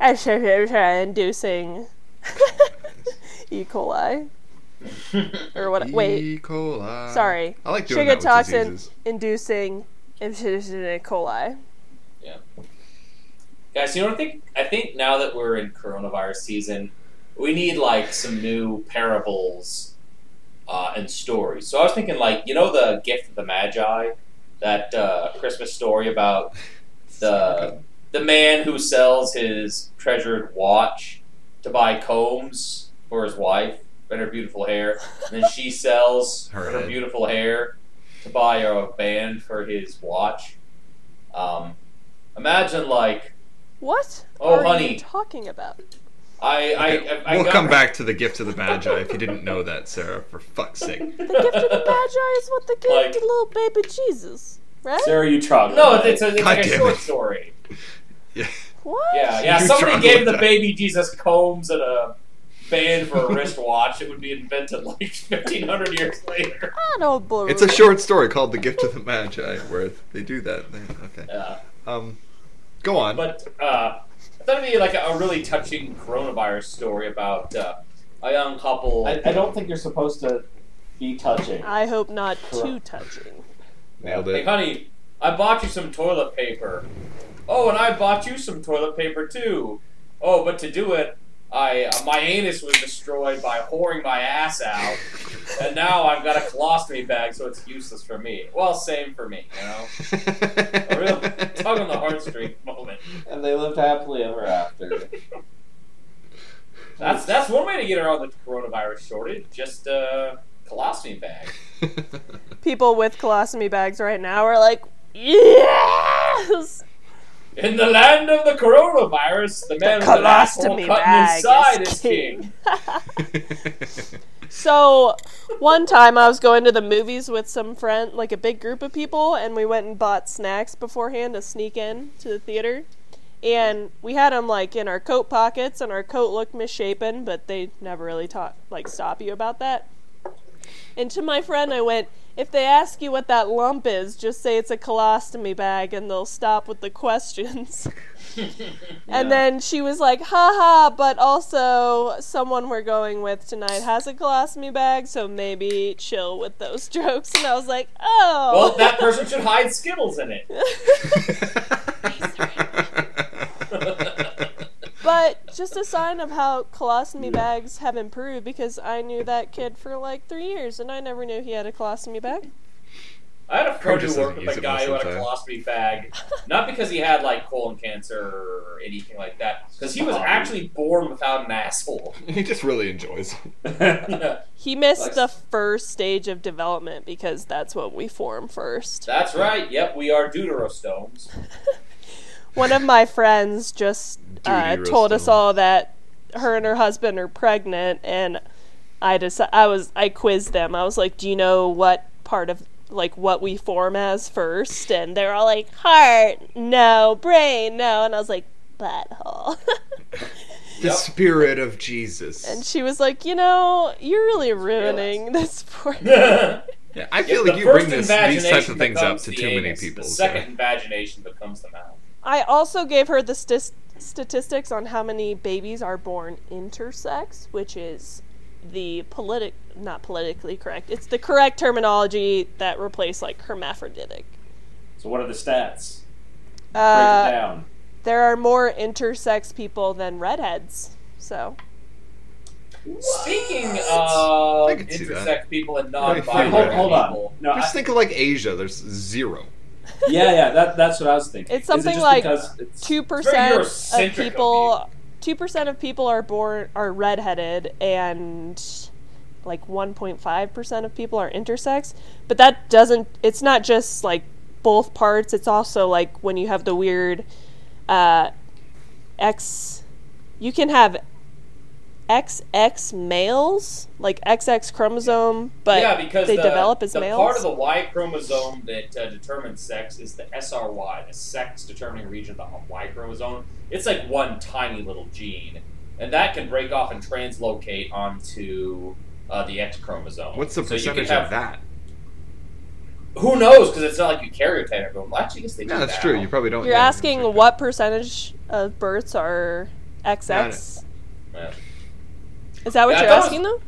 inducing [laughs] E. coli [laughs] or what? Wait, E. coli. sorry, I like doing that Shiga with toxin diseases. inducing E. coli. Yeah, guys, you know what I think? I think now that we're in coronavirus season, we need like some new parables uh, and stories. So I was thinking, like, you know, the gift of the Magi, that uh, Christmas story about [laughs] the the man who sells his treasured watch to buy combs for his wife and her beautiful hair, and then she [laughs] sells Her her, beautiful hair to buy a band for his watch. Um, imagine like What Oh, are honey. you talking about? I I, Okay, I, I we'll got- come back to the gift of the Magi if you didn't know that, Sarah, for fuck's sake. The gift of the Magi is what they gave Like- to little baby Jesus, right? Sarah, you troglodyte. No, it's, a, it's God like a short it. story. [laughs] Yeah. What? Yeah, yeah. You Somebody gave the that. baby Jesus combs and a band for a wristwatch. It would be invented like fifteen hundred years later. I don't believe. It's a short story called The Gift of the Magi where they do that. They- Okay. Yeah, Um, go on. but uh, I thought it'd be like a, a really touching coronavirus story about uh, a young couple. I, I don't think you're supposed to be touching. I hope not too touching. Nailed Hey, it. honey, I bought you some toilet paper. Oh, and I bought you some toilet paper too. Oh, but to do it, I uh, my anus was destroyed by whoring my ass out, and now I've got a colostomy bag, so it's useless for me. Well, same for me, you know. A real [laughs] tug on the heartstring moment. And they lived happily ever after. [laughs] That's that's one way to get around the coronavirus shortage. Just a colostomy bag. [laughs] People with colostomy bags right now are like, yes. In the land of the coronavirus, the man with an asshole Colostomy cut in bag his side is is king. king. [laughs] So, one time I was going to the movies with some friend, like a big group of people, and we went and bought snacks beforehand to sneak in to the theater. And we had them like in our coat pockets, and our coat looked misshapen, but they never really taught like stop you about that. And to my friend, I went, if they ask you what that lump is, just say it's a colostomy bag, and they'll stop with the questions. [laughs] And then she was like, haha, but also someone we're going with tonight has a colostomy bag, so maybe chill with those [laughs] jokes. And I was like, oh. Well, that person should hide Skittles in it. [laughs] but just a sign of how colostomy bags have improved because I knew that kid for like three years and I never knew he had a colostomy bag. I had a friend who just worked with a guy who had a the time. colostomy bag, [laughs] not because he had like colon cancer or anything like that, because he was actually born without an asshole. [laughs] he just really enjoys. it. [laughs] Yeah, He missed Like- the first stage of development because that's what we form first. That's right. Yep, we are deuterostomes. One of my friends just uh, told us all that her and her husband are pregnant, and I just I was I quizzed them. I was like, "Do you know what part of like what we form as first? And they're all like, "Heart, no. Brain, no." And I was like, "Butthole." [laughs] The Yep. spirit of Jesus. and she was like, "You know, you're really ruining [laughs] this for [laughs] me." yeah, yeah, I feel the like you bring this, these types of things up to the too many anus. people. The so- second invagination becomes the mouth. I also gave her the st- statistics on how many babies are born intersex, which is the politic not politically correct. It's the correct terminology that replaced like hermaphroditic. so what are the stats? Break it Uh, down. there are more intersex people than redheads. So Speaking of I could see that. intersex people and Right, non-binary Hold, hold on. people, No, I, Just think of like Asia. There's zero. [laughs] yeah, yeah. That, that's what I was thinking. It's Is it something like two percent of people two percent of people are born are redheaded and like 1.5 percent of people are intersex but that doesn't it's not just like both parts it's also like when you have the weird uh x you can have xx males like xx chromosome but yeah, because they the, develop as the males part of the Y chromosome that uh, determines sex is the SRY, the sex determining region of the Y chromosome. It's like one tiny little gene, and that can break off and translocate onto uh, the X chromosome. What's the So you can percentage have- of that? Who knows? Because it's not like you karyotype everyone. Well, actually, I guess they do. No, that's now. true. You probably don't. you're yeah, asking what percentage of births are xx Yeah. Is that what Yeah, I you're thought it asking though?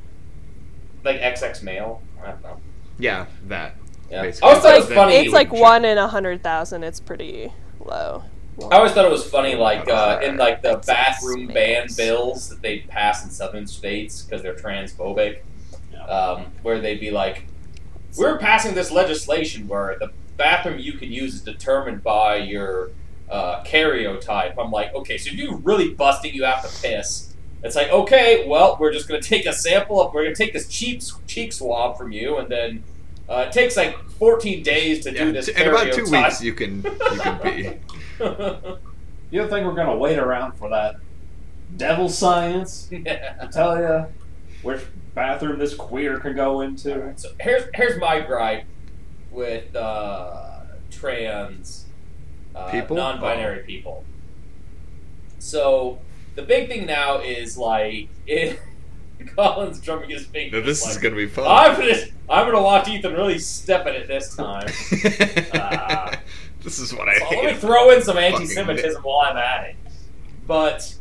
Like XX male. I don't know. Yeah, that. Yeah. Basically. I always thought it was Then funny. It's like one in a hundred thousand. It's pretty low. I always thought it was funny, like uh, in like the bathroom ban bills that they pass in southern states because they're transphobic, Yeah. um, where they'd be like, "We're passing this legislation where the bathroom you can use is determined by your uh, karyotype." I'm like, okay, so if you're really busting, you have to piss. It's like, okay, well, we're just gonna [laughs] take a sample of, we're gonna take this cheek cheek swab from you, and then uh, it takes like 14 days to Yeah, do this. t- in about two karyotype. weeks, you can you can be. [laughs] You don't think we're gonna wait around for that devil science [laughs] Yeah. to tell you which bathroom this queer can go into? Alright, so here's here's my gripe with uh, trans uh, People? non-binary people. So the big thing now is like it, [laughs] Colin's drumming his fingers. Now, this is gonna be fun. I'm gonna I'm gonna watch Ethan really step in it this time. Ah. [laughs] this is what I So hate. let me throw in some anti-Semitism while I'm at it. But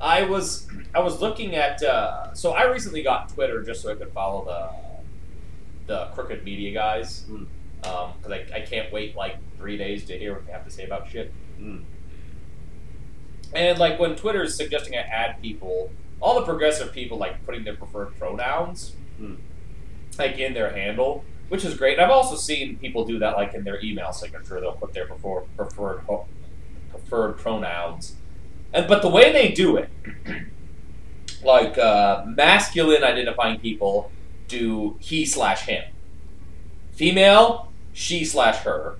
I was I was looking at uh, so I recently got Twitter just so I could follow the the crooked media guys Mm. because I, I can't wait like three days to hear what they have to say about shit. Mm. And like when Twitter is suggesting I add people, all the progressive people like putting their preferred pronouns Hmm. like in their handle, which is great. And I've also seen people do that like in their email signature. They'll put their preferred preferred ho- preferred pronouns, and but the way they do it, [clears throat] like uh, masculine identifying people do he slash him, female she slash her,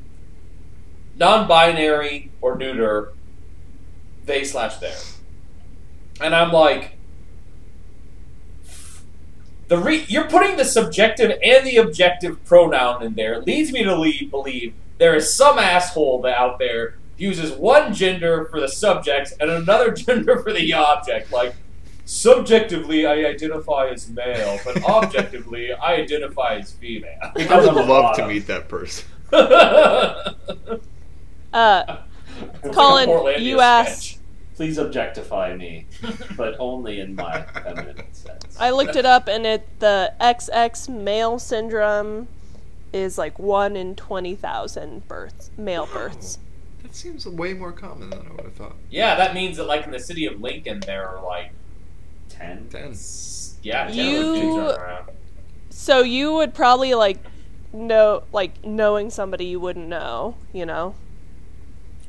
non-binary or neuter they slash there. And I'm like, the re- you're putting the subjective and the objective pronoun in there leads me to le- believe there is some asshole that out there uses one gender for the subject and another [laughs] gender for the object. Like, subjectively, I identify as male, but [laughs] objectively, I identify as female. I would [laughs] love to meet that person. Uh, It's Colin, like Portlandia you asked- Please objectify me, [laughs] but only in my feminine sense. I looked it up, and it the XX male syndrome is like one in twenty thousand births, male births. That seems way more common than I would have thought. Yeah, that means that, like, in the city of Lincoln, there are, like, Ten. Ten. yeah, 10 You- dudes around. So you would probably like know, like knowing somebody you wouldn't know, you know.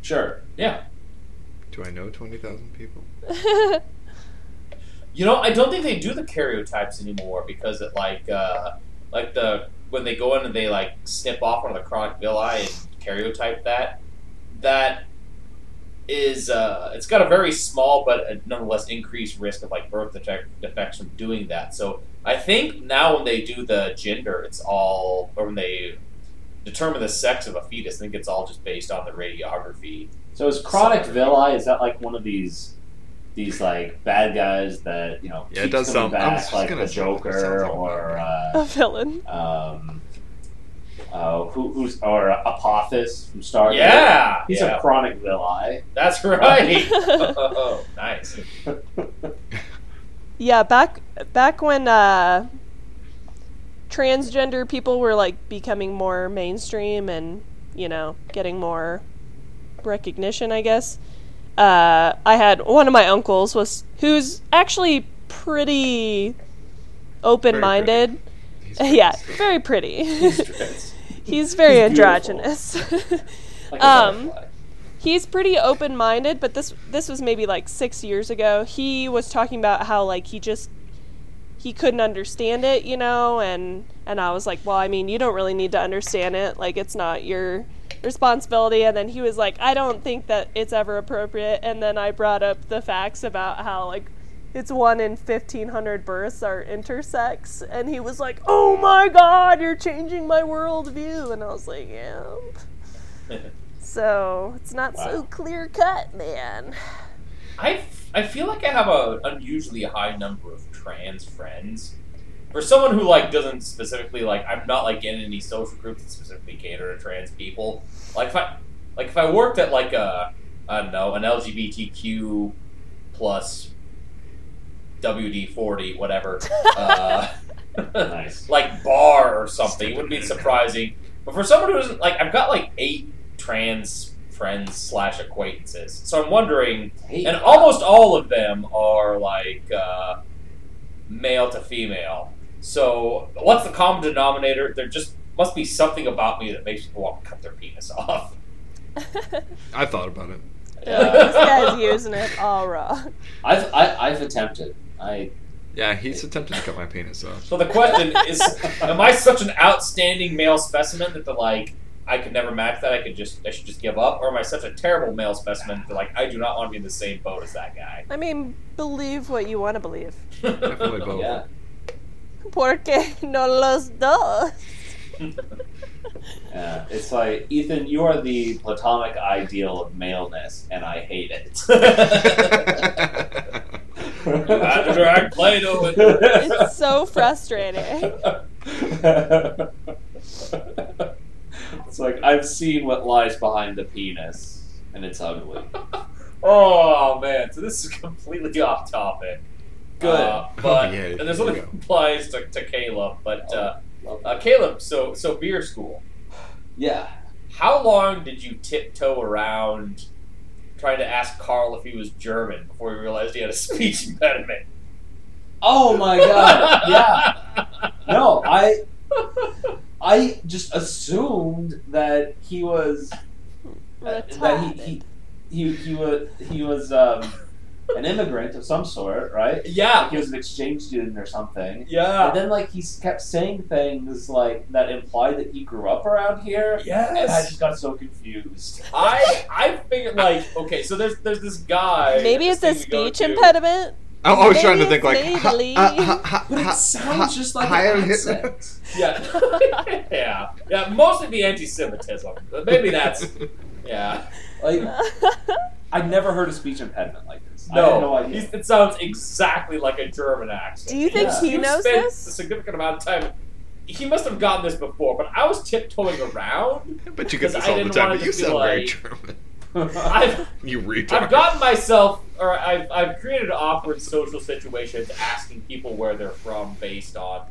Sure. Yeah. Do I know 20,000 people? [laughs] You know, I don't think they do the karyotypes anymore because it like uh like the when they go in and they like snip off one of the chronic villi and karyotype that that is uh it's got a very small but a nonetheless increased risk of like birth defect, defects from doing that. So I think now when they do the gender, it's all or when they determine the sex of a fetus, I think it's all just based on the radiography. So is chronic villi? Is that like one of these these like bad guys that you know Yeah, it does coming sound- I was back just like gonna the say, it sounds Joker like a or A uh, villain. um, uh, who, who's or Apophis from Star Trek? Yeah, he's yeah. a chronic villi. That's [laughs] right. [laughs] oh, nice. [laughs] Yeah, back back when uh, transgender people were like becoming more mainstream and you know getting more recognition, I guess. Uh, I had one of my uncles was who's actually pretty open-minded. [laughs] Yeah, very pretty. He's [laughs] He's very He's androgynous. like [laughs] Um, he's pretty open-minded but this this was maybe like six years ago he was talking about how like he just he couldn't understand it you know and and i was like well i mean you don't really need to understand it. Like it's not your responsibility. And then he was like i don't think that it's ever appropriate. And then i brought up the facts about how like it's one in 1500 births are intersex. And he was like oh my god you're changing my worldview. And i was like yeah. So it's not so clear cut, man. I, I feel like I have an unusually high number of trans friends. For someone who like doesn't specifically like, I'm not like in any social groups that specifically cater to trans people. Like if I like if I worked at like a I don't know an LGBTQ plus WD forty whatever [laughs] uh, [laughs] Nice. like bar or something, it wouldn't be surprising. But for someone who isn't like, I've got like eight trans friends slash acquaintances, so I'm wondering Hey, and almost all of them are like uh, male to female. So what's the common denominator? There just must be something about me that makes people want to cut their penis [laughs] off. [laughs] I thought about it. [laughs] Yeah, this guy's using it all wrong. I've I, I've attempted. I Yeah, he's attempted to cut my penis off. So the question is, am I such an outstanding male specimen that the like I could never match that? I could just I should just give up, or am I such a terrible male specimen that like I do not want to be in the same boat as that guy? I mean, believe what you want to believe. [laughs] Definitely both. yeah. Porque no los dos. [laughs] Yeah, it's like Ethan, you are the platonic ideal of maleness, and I hate it. [laughs] You had to drag Play-Doh in. It's so frustrating. [laughs] it's like I've seen what lies behind the penis, and it's ugly. [laughs] Oh man, so this is completely [laughs] off topic. Good. Uh, but Oh, yeah, and this only applies to, to Caleb. But uh, uh, Caleb, so so beer school. yeah. How long did you tiptoe around trying to ask Carl if he was German before you realized he had a speech impediment? Oh my god. Yeah. No, I I just assumed that he was that he, he he he was he was um, an immigrant of some sort, right? Yeah. Like he was an exchange student or something. Yeah. And then like he kept saying things like that implied that he grew up around here. And I just got so confused. I I figured like okay, so there's there's this guy. Maybe it's a thing we go speech to- impediment. I, I was trying to think like. it's ha- Maybelline. ha- ha- But it sounds ha- just like Heil an Hitler. [laughs] accent. Yeah, [laughs] yeah, yeah. Mostly the anti-Semitism. But Maybe that's [laughs] yeah. Like I never heard a speech impediment like this. I No, no idea. it sounds exactly like a German accent. Do you think Yeah. he You knows spent this? A significant amount of time. He must have gotten this before, but I was tiptoeing around. But you get Because this I all the didn't time. But you to be sound very like- German. [laughs] I've You retard. I've gotten myself, or I've I've created awkward social situations asking people where they're from based on.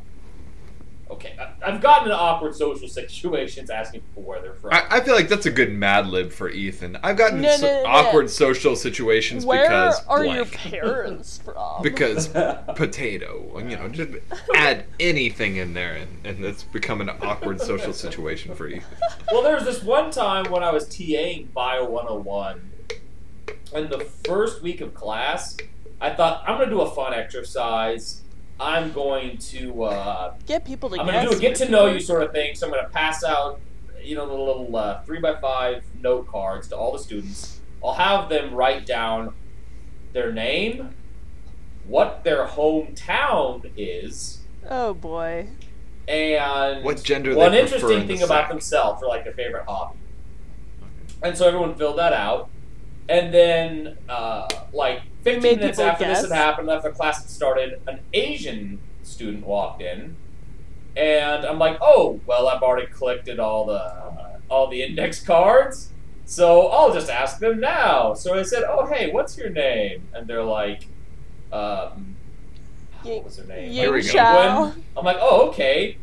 Okay, I- I've gotten in awkward social [laughs] situations asking people where they're from. I, I feel like that's a good Mad Lib for Ethan. I've gotten No, so- no, no, no. awkward social situations Where because are blank. your parents [laughs] from? because [laughs] potato. You know, just add anything in there, and, and it's become an awkward social situation for Ethan. Well, there was this one time when I was TAing Bio 101, and the first week of class, I thought, I'm going to do a fun exercise. I'm going to, uh, Get people to I'm going to do a get to know you you sort of thing. So I'm going to pass out, you know, the little uh, three by five note cards to all the students. I'll have them write down their name, what their hometown is, Oh boy. and What gender one they prefer interesting in the thing about themselves or like their favorite hobby. And so everyone filled that out. And then, uh, like 15 made minutes people after this had happened, after class had started, an Asian student walked in. And I'm like, oh, well, I've already collected all the all the index cards, so I'll just ask them now. So I said, oh, hey, what's your name? And they're like, um, what was her name? Here we go. I'm like, oh, okay.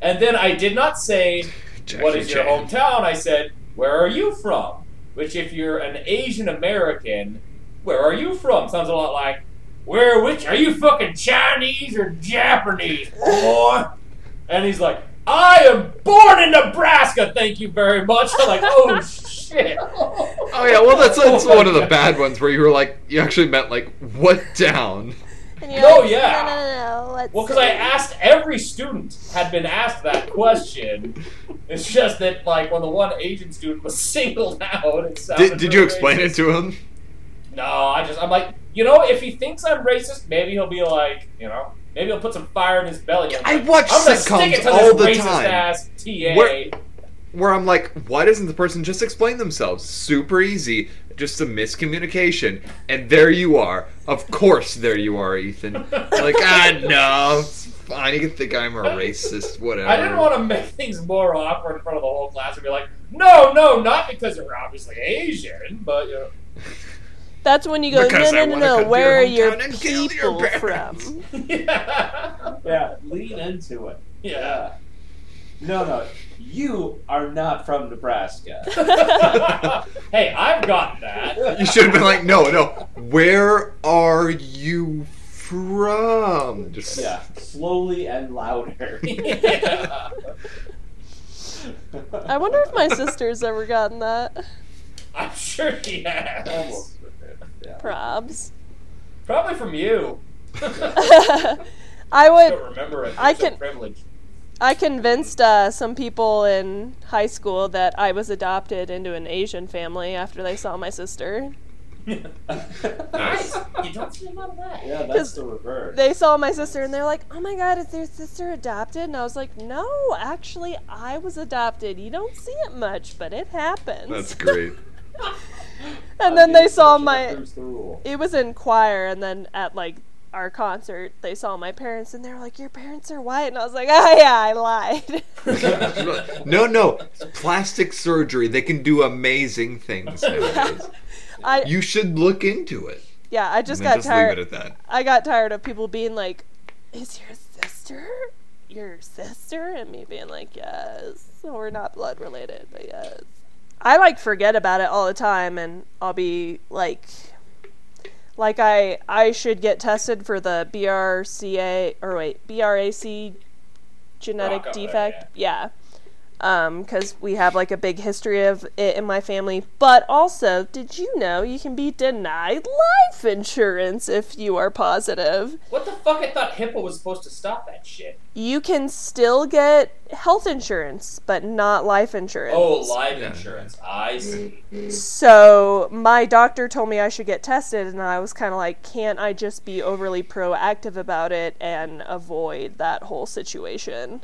And then I did not say, Jackie what is your Chan. hometown? I said, where are you from? Which, if you're an Asian American, where are you from? Sounds a lot like, where, which, are you fucking Chinese or Japanese, boy? And he's like, I am born in Nebraska, thank you very much. I'm like, oh, [laughs] shit. Oh yeah, well that's, that's oh, one of the bad ones where you were like you actually meant like what down. [laughs] oh like, yeah. No, no, no, no. Let's Well, because I asked every student had been asked that question. It's just that, like, when the one Asian student was [laughs] singled out, it sounded Did, did you really explain it to him? No, I just, I'm like, you know, if he thinks I'm racist, maybe he'll be like, you know, maybe he'll put some fire in his belly. and I watch I'm sitcoms it to all this the racist time. ass TA. Where- Where I'm like, why doesn't the person just explain themselves? Super easy, just a miscommunication, and there you are. Of course, there you are, Ethan. Like, ah, no, it's fine. You can think I'm a racist, whatever. I didn't want to make things more awkward in front of the whole class and be like, no, no, not because you're obviously Asian, but you know. That's when you go, Because no, no, no, no. Where are your your hometown and kill your people from? yeah. [laughs] yeah, lean into it. Yeah. No, no, you are not from Nebraska. [laughs] hey, I've got that. You should have been like, no, no. Where are you from? Just yeah, slowly and louder. Yeah. [laughs] I wonder if my sister's ever gotten that. I'm sure he has. Almost. Yeah. Probs. Probably from you. I [laughs] I would. don't remember it. I I can. can- Privilege. I convinced uh, some people in high school that I was adopted into an Asian family after they saw my sister. [laughs] nice. You don't see a lot of that. Yeah, 'Cause that's the reverse. They saw my sister and they're like, "Oh my God, is your sister adopted?" And I was like, "No, actually, I was adopted. You don't see it much, but it happens." That's great. [laughs] and then they saw my. The. It was in choir, and then at like our concert, they saw my parents, and they were like, "Your parents are white," and I was like, "Ah, yeah, I lied." [laughs] [laughs] no, no. It's plastic surgery. They can do amazing things. [laughs] I You should look into it. yeah, I just got just tired. leave it at that. I got tired of people being like, "Is your sister your sister?" and me being like, "Yes." We're not blood related, but yes. I like forget about it all the time, and I'll be like, like I I should get tested for the BRCA or wait BRAC genetic Rock over there, defect. yeah. Um, because we have like a big history of it in my family. But also, did you know you can be denied life insurance if you are positive? What the fuck? I thought HIPAA was supposed to stop that shit. You can still get health insurance, but not life insurance. Oh, life Yeah. insurance. I see. So my doctor told me I should get tested, and I was kind of like, can't I just be overly proactive about it and avoid that whole situation?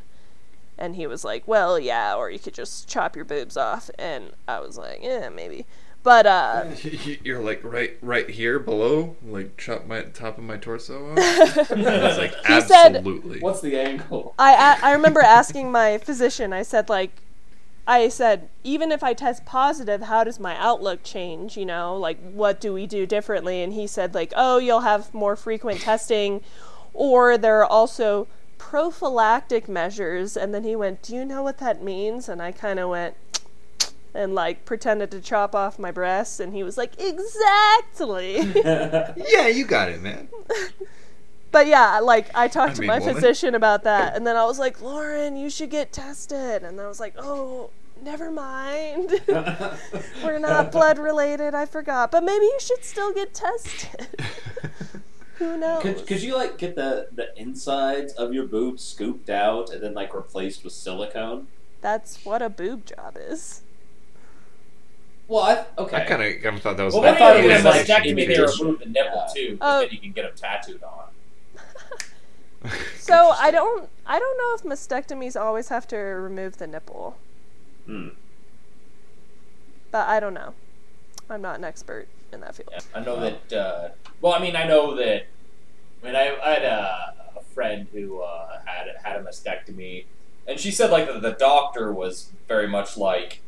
And he was like, well, yeah, or you could just chop your boobs off. And I was like, yeah, maybe. But uh, [laughs] You're like right, right here below, like chop my top of my torso off. [laughs] I was like, He said- absolutely. What's the angle? I, I I remember asking my physician. I said like, I said even if I test positive, how does my outlook change? You know, like what do we do differently? And he said like, oh, you'll have more frequent testing, or there are also prophylactic measures. And then he went, do you know what that means? And I kind of went. [tsk] And like pretended to chop off my breasts, and he was like, "Exactly." [laughs] Yeah, you got it, man. [laughs] But yeah, like I talked I to mean, my woman. physician about that, and then I was like, Lauren, you should get tested. And I was like, oh, never mind. [laughs] We're not blood related. I forgot. But maybe you should still get tested. Who knows? Could, could you like get the the insides of your boobs scooped out and then like replaced with silicone? That's what a boob job is. Well, I okay. I kind of kind thought that was. Well, I thought it was a like mastectomy, they invitation. remove the nipple Yeah. too, 'cause Oh. then you can get them tattooed on. [laughs] So I don't, I don't know if mastectomies always have to remove the nipple, Hmm. but I don't know. I'm not an expert in that field. Yeah, I know that. Uh, well, I mean, I know that. I mean, I, I had a, a friend who uh, had had a mastectomy, and she said like the, the doctor was very much like,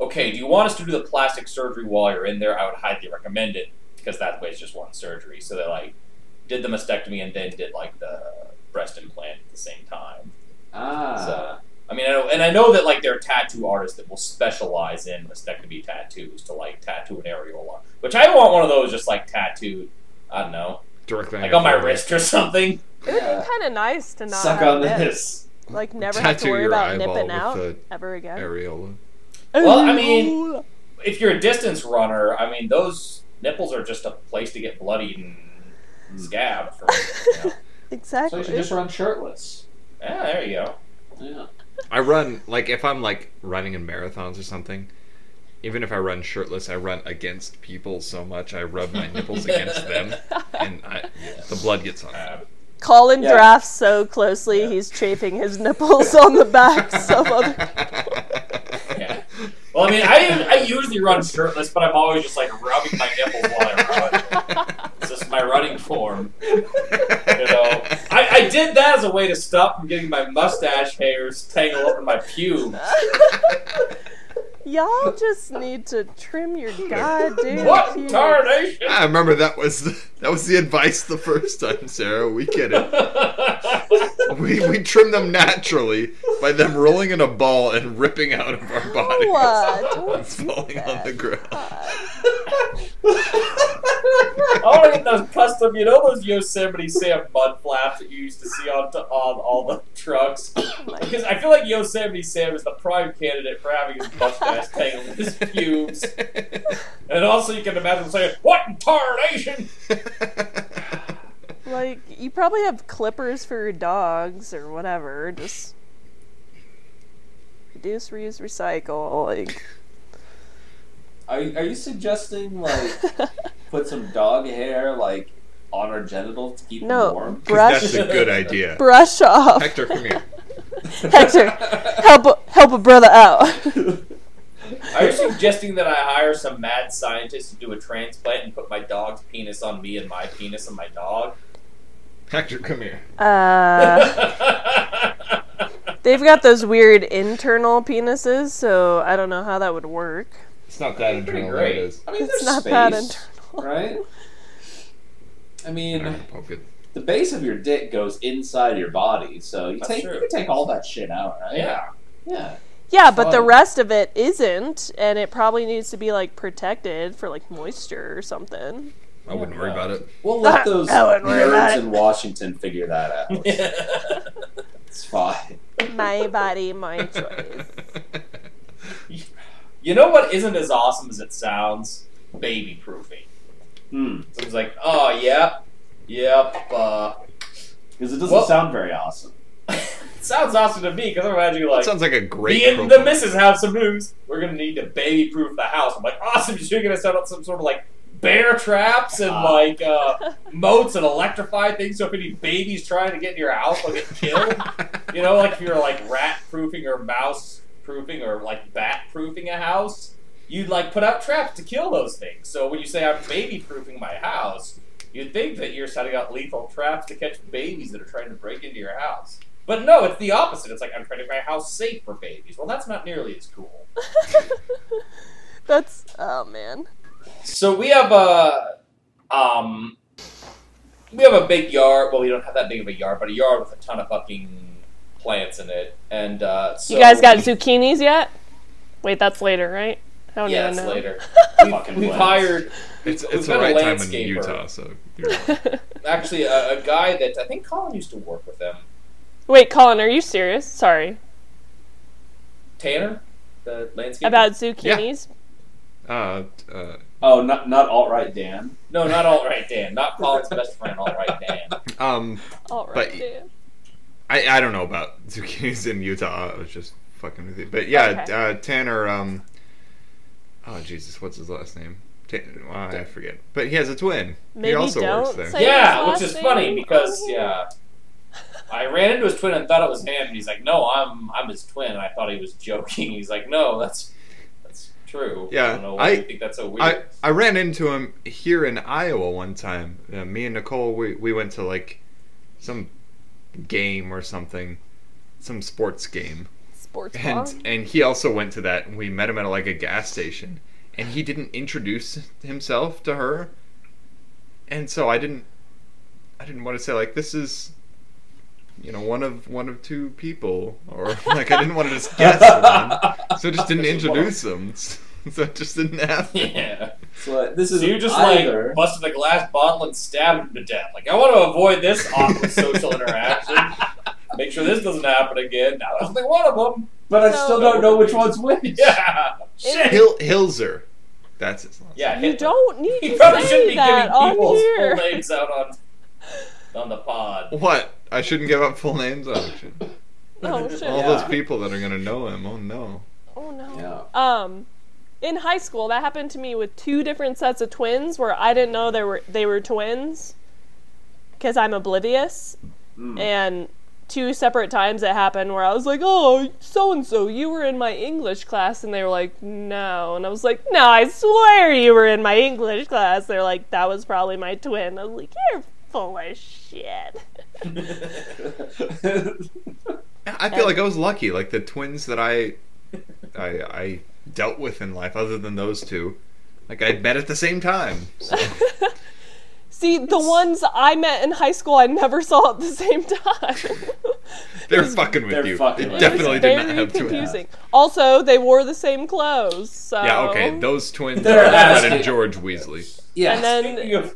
"Okay, do you want us to do the plastic surgery while you're in there? I would highly recommend it because that way it's just one surgery." So they like did the mastectomy and then did like the breast implant at the same time. Ah. So, I mean, I know, and I know that like there are tattoo artists that will specialize in mastectomy tattoos to like tattoo an areola, which I want one of those just like tattooed. I don't know, directly like on my wrist or something. It would be kind of nice to not Suck on nips. this. Like never have to worry about nipping out ever again. areola. Well, I mean- If you're a distance runner, I mean, those nipples are just a place to get bloodied and scabbed. For, you know. [laughs] So you should just run shirtless. Yeah, there you go. Yeah. I run like if I'm like running in marathons or something. Even if I run shirtless, I run against people so much I rub my nipples against [laughs] them, and I, the blood gets on. Uh, them. Colin Yeah. drafts so closely he's chafing his nipples [laughs] on the backs of other. [laughs] yeah. Well, I mean, I I usually run shirtless, but I'm always just like rubbing my nipples while I run. It's just my running form. You know, I, I did that as a way to stop from getting my mustache hairs tangled up in my pubes. [laughs] Y'all just need to trim your goddamn [laughs] What pubes. tarnation? I remember that was the, that was the advice the first time, Sarah. We get it. [laughs] We we trim them naturally by them rolling in a ball and ripping out of our bodies. What? Don't [laughs] And falling on the ground. I want to get those custom, you know, those Yosemite Sam mud flaps that you used to see on on all the trucks. Oh because I feel like Yosemite Sam is the prime candidate for having his mustache tangled in his pubes. And also, you can imagine saying, "What in tarnation?" Like, you probably have clippers for your dogs or whatever. Just reduce, reuse, recycle. Like, Are you, are you suggesting like put some dog hair like on our genitals to keep them no, warm? brush, That's a good idea. [laughs] brush off. Hector, come here. Hector, help, help a brother out. [laughs] Are you suggesting that I hire some mad scientist to do a transplant and put my dog's penis on me and my penis on my dog? Hector, come here. Uh, [laughs] they've got those weird internal penises, so I don't know how that would work. It's not that Pretty internal. great. It is. I mean, It's there's not space, that internal. right? I mean, Alright, poke it. the base of your dick goes inside your body, so you That's take true. you can take all that shit out, right? yeah. yeah. Yeah, but the rest of it isn't, and it probably needs to be like protected for like moisture or something. I wouldn't worry about it. [laughs] We'll let [laughs] those I wouldn't worry nerds it. in Washington figure that out. [laughs] It's fine. My body, my choice. You know what isn't as awesome as it sounds? Baby proofing. Hmm. So it's like, oh, yep, yep. Uh, Because it doesn't Well- sound very awesome. It sounds awesome to me because I'm imagining like, Sounds like a great. me and profile. the missus have some news. We're gonna need to baby proof the house. I'm like, awesome. You're gonna set up some sort of like bear traps and Ah. like uh, [laughs] moats and electrify things so if any babies trying to get in your house will get killed. [laughs] You know, like if you're like rat proofing or mouse proofing or like bat proofing a house, you'd like put out traps to kill those things. So when you say I'm baby proofing my house, you'd think that you're setting out lethal traps to catch babies that are trying to break into your house. But no, it's the opposite. It's like I'm trying to make my house safe for babies. Well, that's not nearly as cool. [laughs] That's oh man. So we have a um we have a big yard. Well, we don't have that big of a yard, but a yard with a ton of fucking plants in it. And uh, so you guys got zucchinis yet? Wait, that's later, right? I don't Yeah, even it's know. later. [laughs] Fucking We've hired It's We've it's the got a right time in. Utah, so. You're, [laughs] actually a, a guy that I think Colin used to work with them. Wait, Colin, are you serious? Sorry. Tanner, the landscaper. About zucchinis? uh, uh, Oh, not not alt right Dan. no, not all right, Dan. Not Colin's best friend. All right, Dan. um, All right, But- Dan. I I don't know about zucchinis in Utah. I was just fucking with you, but yeah, Okay. uh, Tanner. Um, oh Jesus, what's his last name? Well, I forget. But he has a twin. Maybe he also don't works there. say- yeah, his which last is funny because yeah, [laughs] I ran into his twin and thought it was him, and he's like, "No, I'm I'm his twin." And I thought he was joking. [laughs] He's like, "No, that's that's true." I Yeah, don't know why I- you think that's so weird. I, I ran into him here in Iowa one time. Uh, me and Nicole, we, we went to like some game or something, some sports game, Sports bar. and and he also went to that. And we met him at like a gas station, and he didn't introduce himself to her, and so I didn't, I didn't want to say like this is. You know, one of one of two people, or [laughs] like I didn't want to just guess one, so I just didn't This is one of- introduce them. [laughs] So it just didn't happen. yeah. So this So is you just either. like busted a glass bottle and stabbed him to death. Like I want to avoid this awkward [laughs] social interaction. Make sure this doesn't happen again. Now that's only one of them. but I So- still don't know which one's which. Yeah. Shit. Hil- Hilzer. That's his last Yeah. you don't need He to probably shouldn't say be that giving on people's here. full names out on on the pod. What? I shouldn't give up full names? Oh. [laughs] Oh shit. All Yeah. those people that are going to know him. Oh, no. Oh no. Yeah. Um, in high school, that happened to me with two different sets of twins where I didn't know they were they were twins because I'm oblivious, Mm. and two separate times it happened where I was like, "Oh, so and so, you were in my English class," and they were like, "No," and I was like, "No, I swear you were in my English class." They're like, "That was probably my twin." I was like, "You're full of shit." I feel like I was lucky. Like the twins that I, I, I dealt with in life, other than those two, like I met at the same time. So, [laughs] See, the ones I met in high school, I never saw at the same time. [laughs] they're fucking with They're you. fucking They with definitely did not very have twins. Also, they wore the same clothes. So Yeah, okay. Those twins They're are Fred and George Weasley. yeah. And then- Speaking of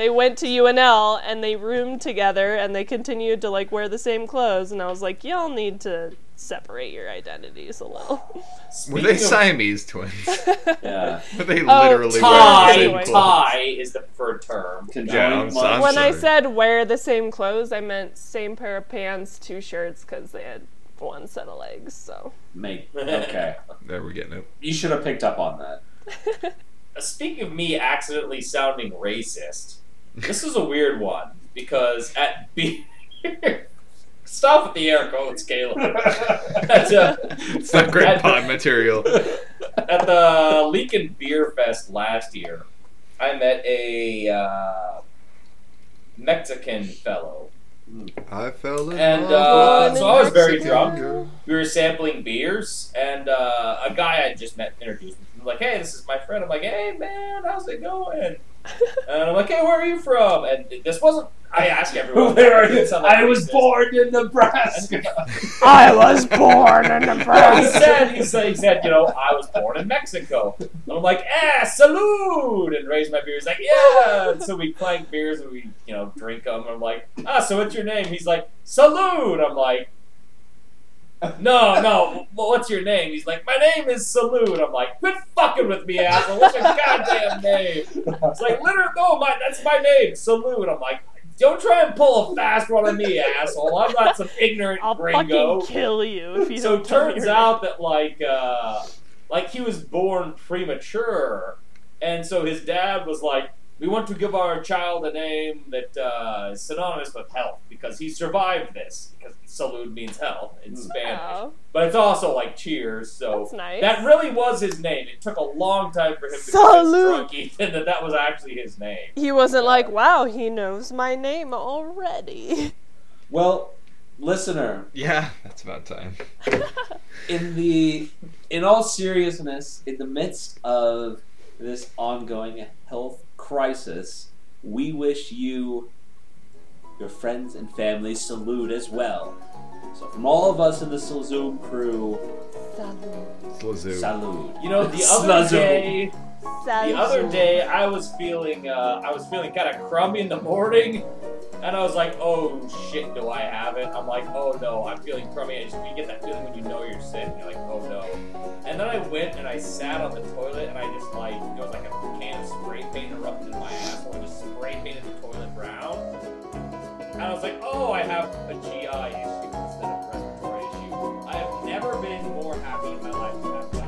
they went to UNL and they roomed together and they continued to like wear the same clothes. And I was like, y'all need to separate your identities a little. Were they of Siamese twins? [laughs] yeah. Were they Oh, literally wearing the tie, same Anyway. clothes? Thai is the preferred term. Yeah, I'm I'm when I said wear the same clothes, I meant same pair of pants, two shirts, because they had one set of legs. So Make [laughs] okay. There we're getting it. You should have picked up on that. [laughs] Speaking of me accidentally sounding racist, this is a weird one because at B. [laughs] Stop with the air quotes, Caleb. [laughs] At, uh, It's not great at, pod material. [laughs] at the Lincoln Beer Fest last year, I met a uh, Mexican fellow. I fell in And, love uh, with so I was very drunk. We were sampling beers, and uh, a guy I just met introduced me. I'm like, "Hey, this is my friend." I'm like, "Hey, man, how's it going?" And I'm like, "Hey, where are you from?" And this wasn't. I asked everyone. [laughs] Where are you? sounded like I was racist. born in Nebraska. [laughs] I was born in No, [laughs] he Nebraska. said, he said, he said, you know, I was born in Mexico. And I'm like, eh, salute! And raise my beer. He's like, yeah. And so we clank beers and we, you know, drink them. I'm like, ah, so what's your name? He's like, salute! I'm like, no, no, well, what's your name? He's like, my name is Salute. I'm like, quit fucking with me, asshole. What's your goddamn name? It's like, literally, no, my, that's my name, Salute. I'm like, don't try and pull a fast one on me, asshole. I'm not some ignorant I'll gringo. fucking kill you if you So don't turns out that like uh, like he was born premature, and so his dad was like, "We want to give our child a name that uh, is synonymous with health because he survived this because salud means health in Hmm. Spanish, Oh, but it's also like cheers. So that's nice. that really was his name. It took a long time for him to Salud. drunk Ethan that that was actually his name. he wasn't like, wow, he knows my name already. Well, listener, Yeah, that's about time. [laughs] in the in all seriousness, in the midst of this ongoing health crisis, we wish you, your friends and family, salute as well. So, from all of us in the Zoom crew, Slazoo. salute. You know, the Slazoo. [laughs] other day the other day I was feeling uh, I was feeling kind of crummy in the [laughs] morning, and I was like, oh shit, do I have it? I'm like, oh no, I'm feeling crummy. I just you get that feeling when you know you're sick. and You're like, oh no. And then I went and I sat on the toilet and I just like it was like a can of spray paint erupted in my asshole. and just spray painted the toilet brown, and I was like, oh, I have a GI issue instead of respiratory issue. I have never been more happy in my life.